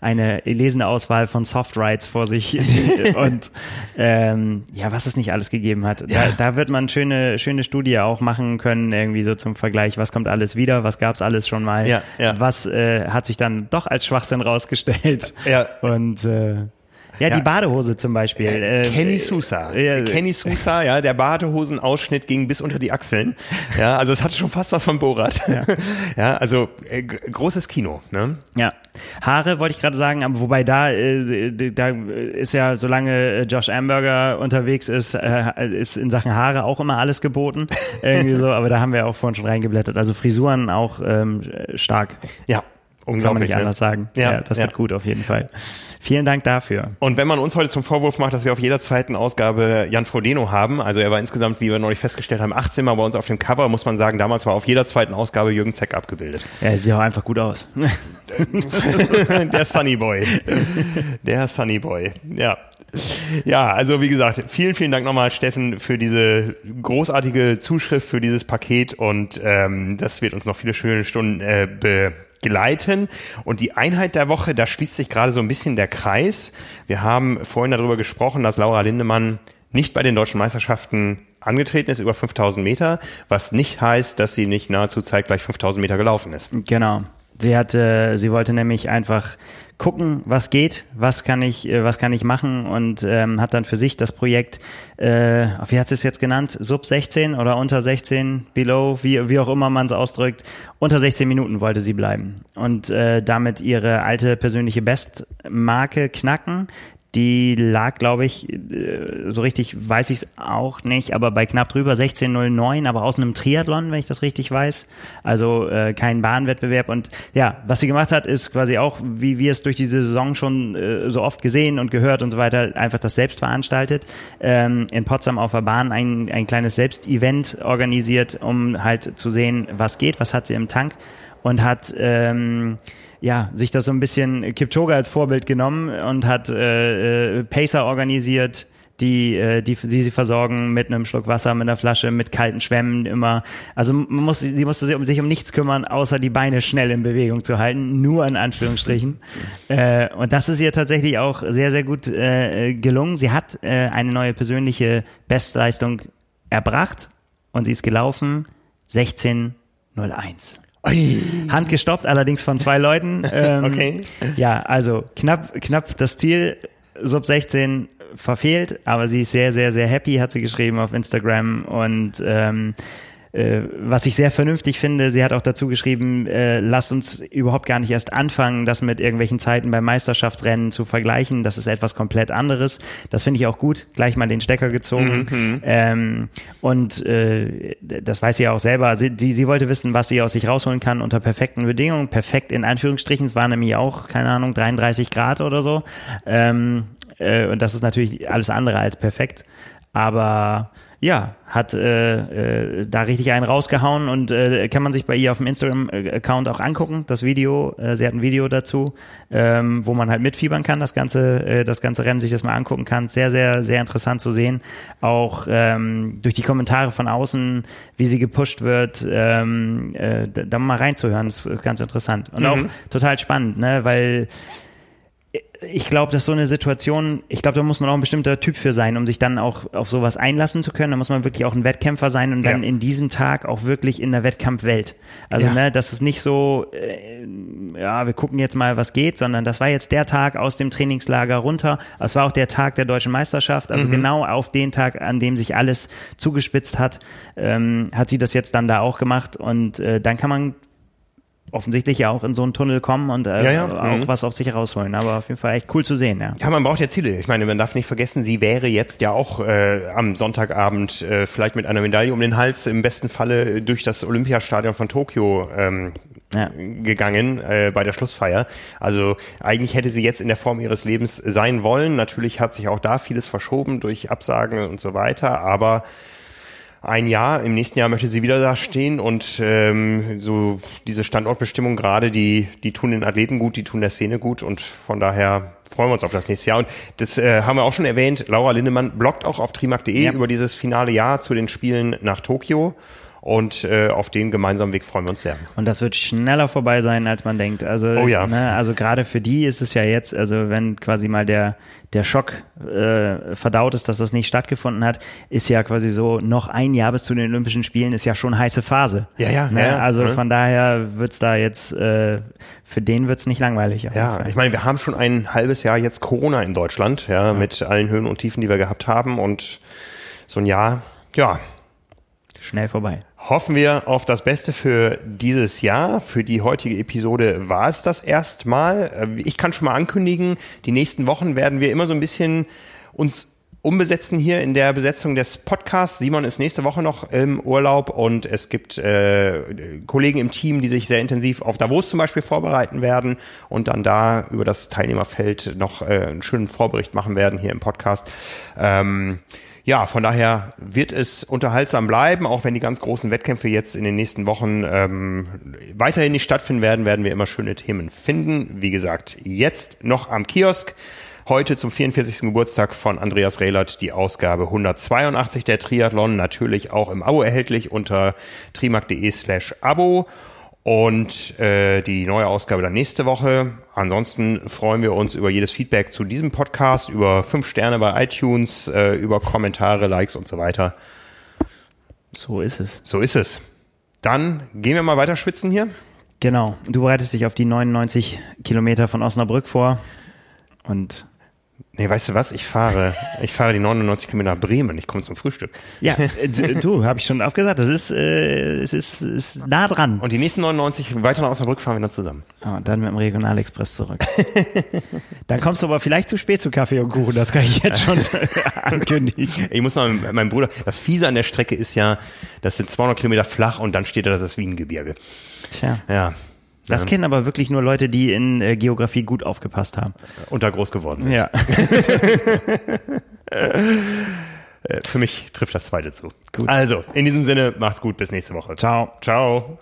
eine lesende Auswahl von Softrights vor sich und ähm, ja, was es nicht alles gegeben hat. Ja. Da, da wird man schöne, schöne Studie auch machen können, irgendwie so zum Vergleich, was kommt alles wieder, was gab es alles schon mal, ja, ja. was äh, hat sich dann doch als Schwachsinn rausgestellt. Ja. Und äh, Ja, die Badehose zum Beispiel. Äh, äh, Kenny Sousa. Äh, Kenny Sousa, ja, der Badehosenausschnitt ging bis unter die Achseln. Ja, also es hatte schon fast was von Borat. Ja, ja also äh, großes Kino. Ne? Ja. Haare wollte ich gerade sagen, aber wobei da, äh, da ist ja, solange Josh Amberger unterwegs ist, äh, ist in Sachen Haare auch immer alles geboten. Irgendwie so, aber da haben wir auch vorhin schon reingeblättert. Also Frisuren auch ähm, stark. Ja, Unglaublich, Kann man nicht ne? anders sagen. Ja, ja das ja. wird gut auf jeden Fall. Vielen Dank dafür. Und wenn man uns heute zum Vorwurf macht, dass wir auf jeder zweiten Ausgabe Jan Frodeno haben, also er war insgesamt, wie wir neulich festgestellt haben, 18 Mal bei uns auf dem Cover, muss man sagen, damals war auf jeder zweiten Ausgabe Jürgen Zeck abgebildet. Ja, sieht auch einfach gut aus. Der Sunny Boy. Der Sunny Boy. Ja. Ja, also wie gesagt, vielen, vielen Dank nochmal, Steffen, für diese großartige Zuschrift, für dieses Paket und ähm, das wird uns noch viele schöne Stunden äh, be geleiten. Und die Einheit der Woche, da schließt sich gerade so ein bisschen der Kreis. Wir haben vorhin darüber gesprochen, dass Laura Lindemann nicht bei den deutschen Meisterschaften angetreten ist über 5000 Meter, was nicht heißt, dass sie nicht nahezu zeitgleich 5000 Meter gelaufen ist. Genau. Sie hatte, sie wollte nämlich einfach gucken, was geht, was kann ich, äh, was kann ich machen und ähm, hat dann für sich das Projekt, äh, wie hat sie es jetzt genannt, Sub 16 oder unter 16, Below, wie, wie auch immer man es ausdrückt, unter 16 Minuten wollte sie bleiben und äh, damit ihre alte persönliche Bestmarke knacken, die lag, glaube ich, äh, so richtig weiß ich es auch nicht, aber bei knapp drüber 16.09, aber aus einem Triathlon, wenn ich das richtig weiß. Also äh, kein Bahnwettbewerb. Und ja, was sie gemacht hat, ist quasi auch, wie wir es durch diese Saison schon äh, so oft gesehen und gehört und so weiter, einfach das selbst veranstaltet. Ähm, in Potsdam auf der Bahn ein, ein kleines Selbstevent organisiert, um halt zu sehen, was geht, was hat sie im Tank und hat ähm, ja, sich das so ein bisschen Kipchoge als Vorbild genommen und hat äh, äh, Pacer organisiert, die, äh, die sie sie versorgen mit einem Schluck Wasser, mit einer Flasche, mit kalten Schwämmen immer. Also man muss, sie musste sich um, sich um nichts kümmern, außer die Beine schnell in Bewegung zu halten, nur in Anführungsstrichen. äh, und das ist ihr tatsächlich auch sehr, sehr gut äh, gelungen. Sie hat äh, eine neue persönliche Bestleistung erbracht und sie ist gelaufen 16.01. Handgestoppt, allerdings von zwei Leuten. Ähm, okay. Ja, also knapp, knapp das Ziel, Sub 16 verfehlt, aber sie ist sehr, sehr, sehr happy, hat sie geschrieben auf Instagram und ähm, äh, was ich sehr vernünftig finde, sie hat auch dazu geschrieben, äh, lasst uns überhaupt gar nicht erst anfangen, das mit irgendwelchen Zeiten beim Meisterschaftsrennen zu vergleichen. Das ist etwas komplett anderes. Das finde ich auch gut. Gleich mal den Stecker gezogen. Mhm. Ähm, und äh, das weiß sie ja auch selber. Sie, sie, sie wollte wissen, was sie aus sich rausholen kann unter perfekten Bedingungen. Perfekt in Anführungsstrichen. Es war nämlich auch, keine Ahnung, 33 Grad oder so. Ähm, äh, und das ist natürlich alles andere als perfekt. Aber ja, hat äh, äh, da richtig einen rausgehauen und äh, kann man sich bei ihr auf dem Instagram-Account auch angucken, das Video. Äh, sie hat ein Video dazu, ähm, wo man halt mitfiebern kann, das ganze, äh, das ganze Rennen sich das mal angucken kann. Sehr, sehr, sehr interessant zu sehen. Auch ähm, durch die Kommentare von außen, wie sie gepusht wird, ähm, äh, da mal reinzuhören, ist ganz interessant. Und mhm. auch total spannend, ne, weil ich glaube, dass so eine Situation, ich glaube, da muss man auch ein bestimmter Typ für sein, um sich dann auch auf sowas einlassen zu können. Da muss man wirklich auch ein Wettkämpfer sein und dann ja. in diesem Tag auch wirklich in der Wettkampfwelt. Also, ja. ne, das ist nicht so, äh, ja, wir gucken jetzt mal, was geht, sondern das war jetzt der Tag aus dem Trainingslager runter. Es war auch der Tag der deutschen Meisterschaft. Also mhm. genau auf den Tag, an dem sich alles zugespitzt hat, ähm, hat sie das jetzt dann da auch gemacht. Und äh, dann kann man offensichtlich ja auch in so einen Tunnel kommen und äh, ja, ja. auch mhm. was auf sich rausholen. Aber auf jeden Fall echt cool zu sehen, ja. Ja, man braucht ja Ziele. Ich meine, man darf nicht vergessen, sie wäre jetzt ja auch äh, am Sonntagabend äh, vielleicht mit einer Medaille um den Hals im besten Falle durch das Olympiastadion von Tokio ähm, ja. gegangen äh, bei der Schlussfeier. Also eigentlich hätte sie jetzt in der Form ihres Lebens sein wollen. Natürlich hat sich auch da vieles verschoben durch Absagen und so weiter, aber ein Jahr. Im nächsten Jahr möchte sie wieder da stehen und ähm, so diese Standortbestimmung gerade, die, die tun den Athleten gut, die tun der Szene gut und von daher freuen wir uns auf das nächste Jahr. Und das äh, haben wir auch schon erwähnt. Laura Lindemann bloggt auch auf trimark.de ja. über dieses finale Jahr zu den Spielen nach Tokio. Und äh, auf den gemeinsamen Weg freuen wir uns sehr. Und das wird schneller vorbei sein, als man denkt. Also, Oh ja. ne, also gerade für die ist es ja jetzt, also wenn quasi mal der, der Schock äh, verdaut ist, dass das nicht stattgefunden hat, ist ja quasi so, noch ein Jahr bis zu den Olympischen Spielen ist ja schon heiße Phase. Ja, ja, Ne? ja, ja, also ne? von daher wird's da jetzt, äh, für den wird's nicht langweilig. Ja, ich meine, wir haben schon ein halbes Jahr jetzt Corona in Deutschland, ja, mit allen Höhen und Tiefen, die wir gehabt haben. Und so ein Jahr, ja, Schnell vorbei. hoffen wir auf das Beste für dieses Jahr. Für die heutige Episode war es das erstmal. Äh, Ich kann schon mal ankündigen, die nächsten Wochen werden wir immer so ein bisschen uns umbesetzen hier in der Besetzung des Podcasts. Simon ist nächste Woche noch im Urlaub und es gibt äh, Kollegen im Team, die sich sehr intensiv auf Davos zum Beispiel vorbereiten werden und dann da über das Teilnehmerfeld noch äh, einen schönen Vorbericht machen werden hier im Podcast. Ähm, ja, von daher wird es unterhaltsam bleiben, auch wenn die ganz großen Wettkämpfe jetzt in den nächsten Wochen ähm, weiterhin nicht stattfinden werden, werden wir immer schöne Themen finden. Wie gesagt, jetzt noch am Kiosk. Heute zum 44. Geburtstag von Andreas Rehlert die Ausgabe 182 der Triathlon, natürlich auch im Abo erhältlich unter trimark.de slash Abo. Und äh, die neue Ausgabe dann nächste Woche. Ansonsten freuen wir uns über jedes Feedback zu diesem Podcast, über fünf Sterne bei iTunes, äh, über Kommentare, Likes und so weiter. So ist es. So ist es. Dann gehen wir mal weiter schwitzen hier. Genau. Du bereitest dich auf die 99 Kilometer von Osnabrück vor. Und Nee, weißt du was? Ich fahre, ich fahre die 99 Kilometer nach Bremen. Ich komme zum Frühstück. ja, du, habe ich schon aufgesagt, das ist, äh, es ist, ist nah dran. Und die nächsten 99 weiter nach Osnabrück fahren wir dann zusammen. Und dann mit dem Regionalexpress zurück. dann kommst du aber vielleicht zu spät zu Kaffee und Kuchen, das kann ich jetzt schon ankündigen. Ich muss noch meinem Bruder, das Fiese an der Strecke ist ja, das sind 200 Kilometer flach und dann steht da das Wiengebirge. Tja. Ja. Das kennen aber wirklich nur Leute, die in äh, Geografie gut aufgepasst haben. Und da groß geworden sind. Ja. Äh, Für mich trifft das zweite zu. Gut. Also, in diesem Sinne, macht's gut, bis nächste Woche. Ciao. Ciao.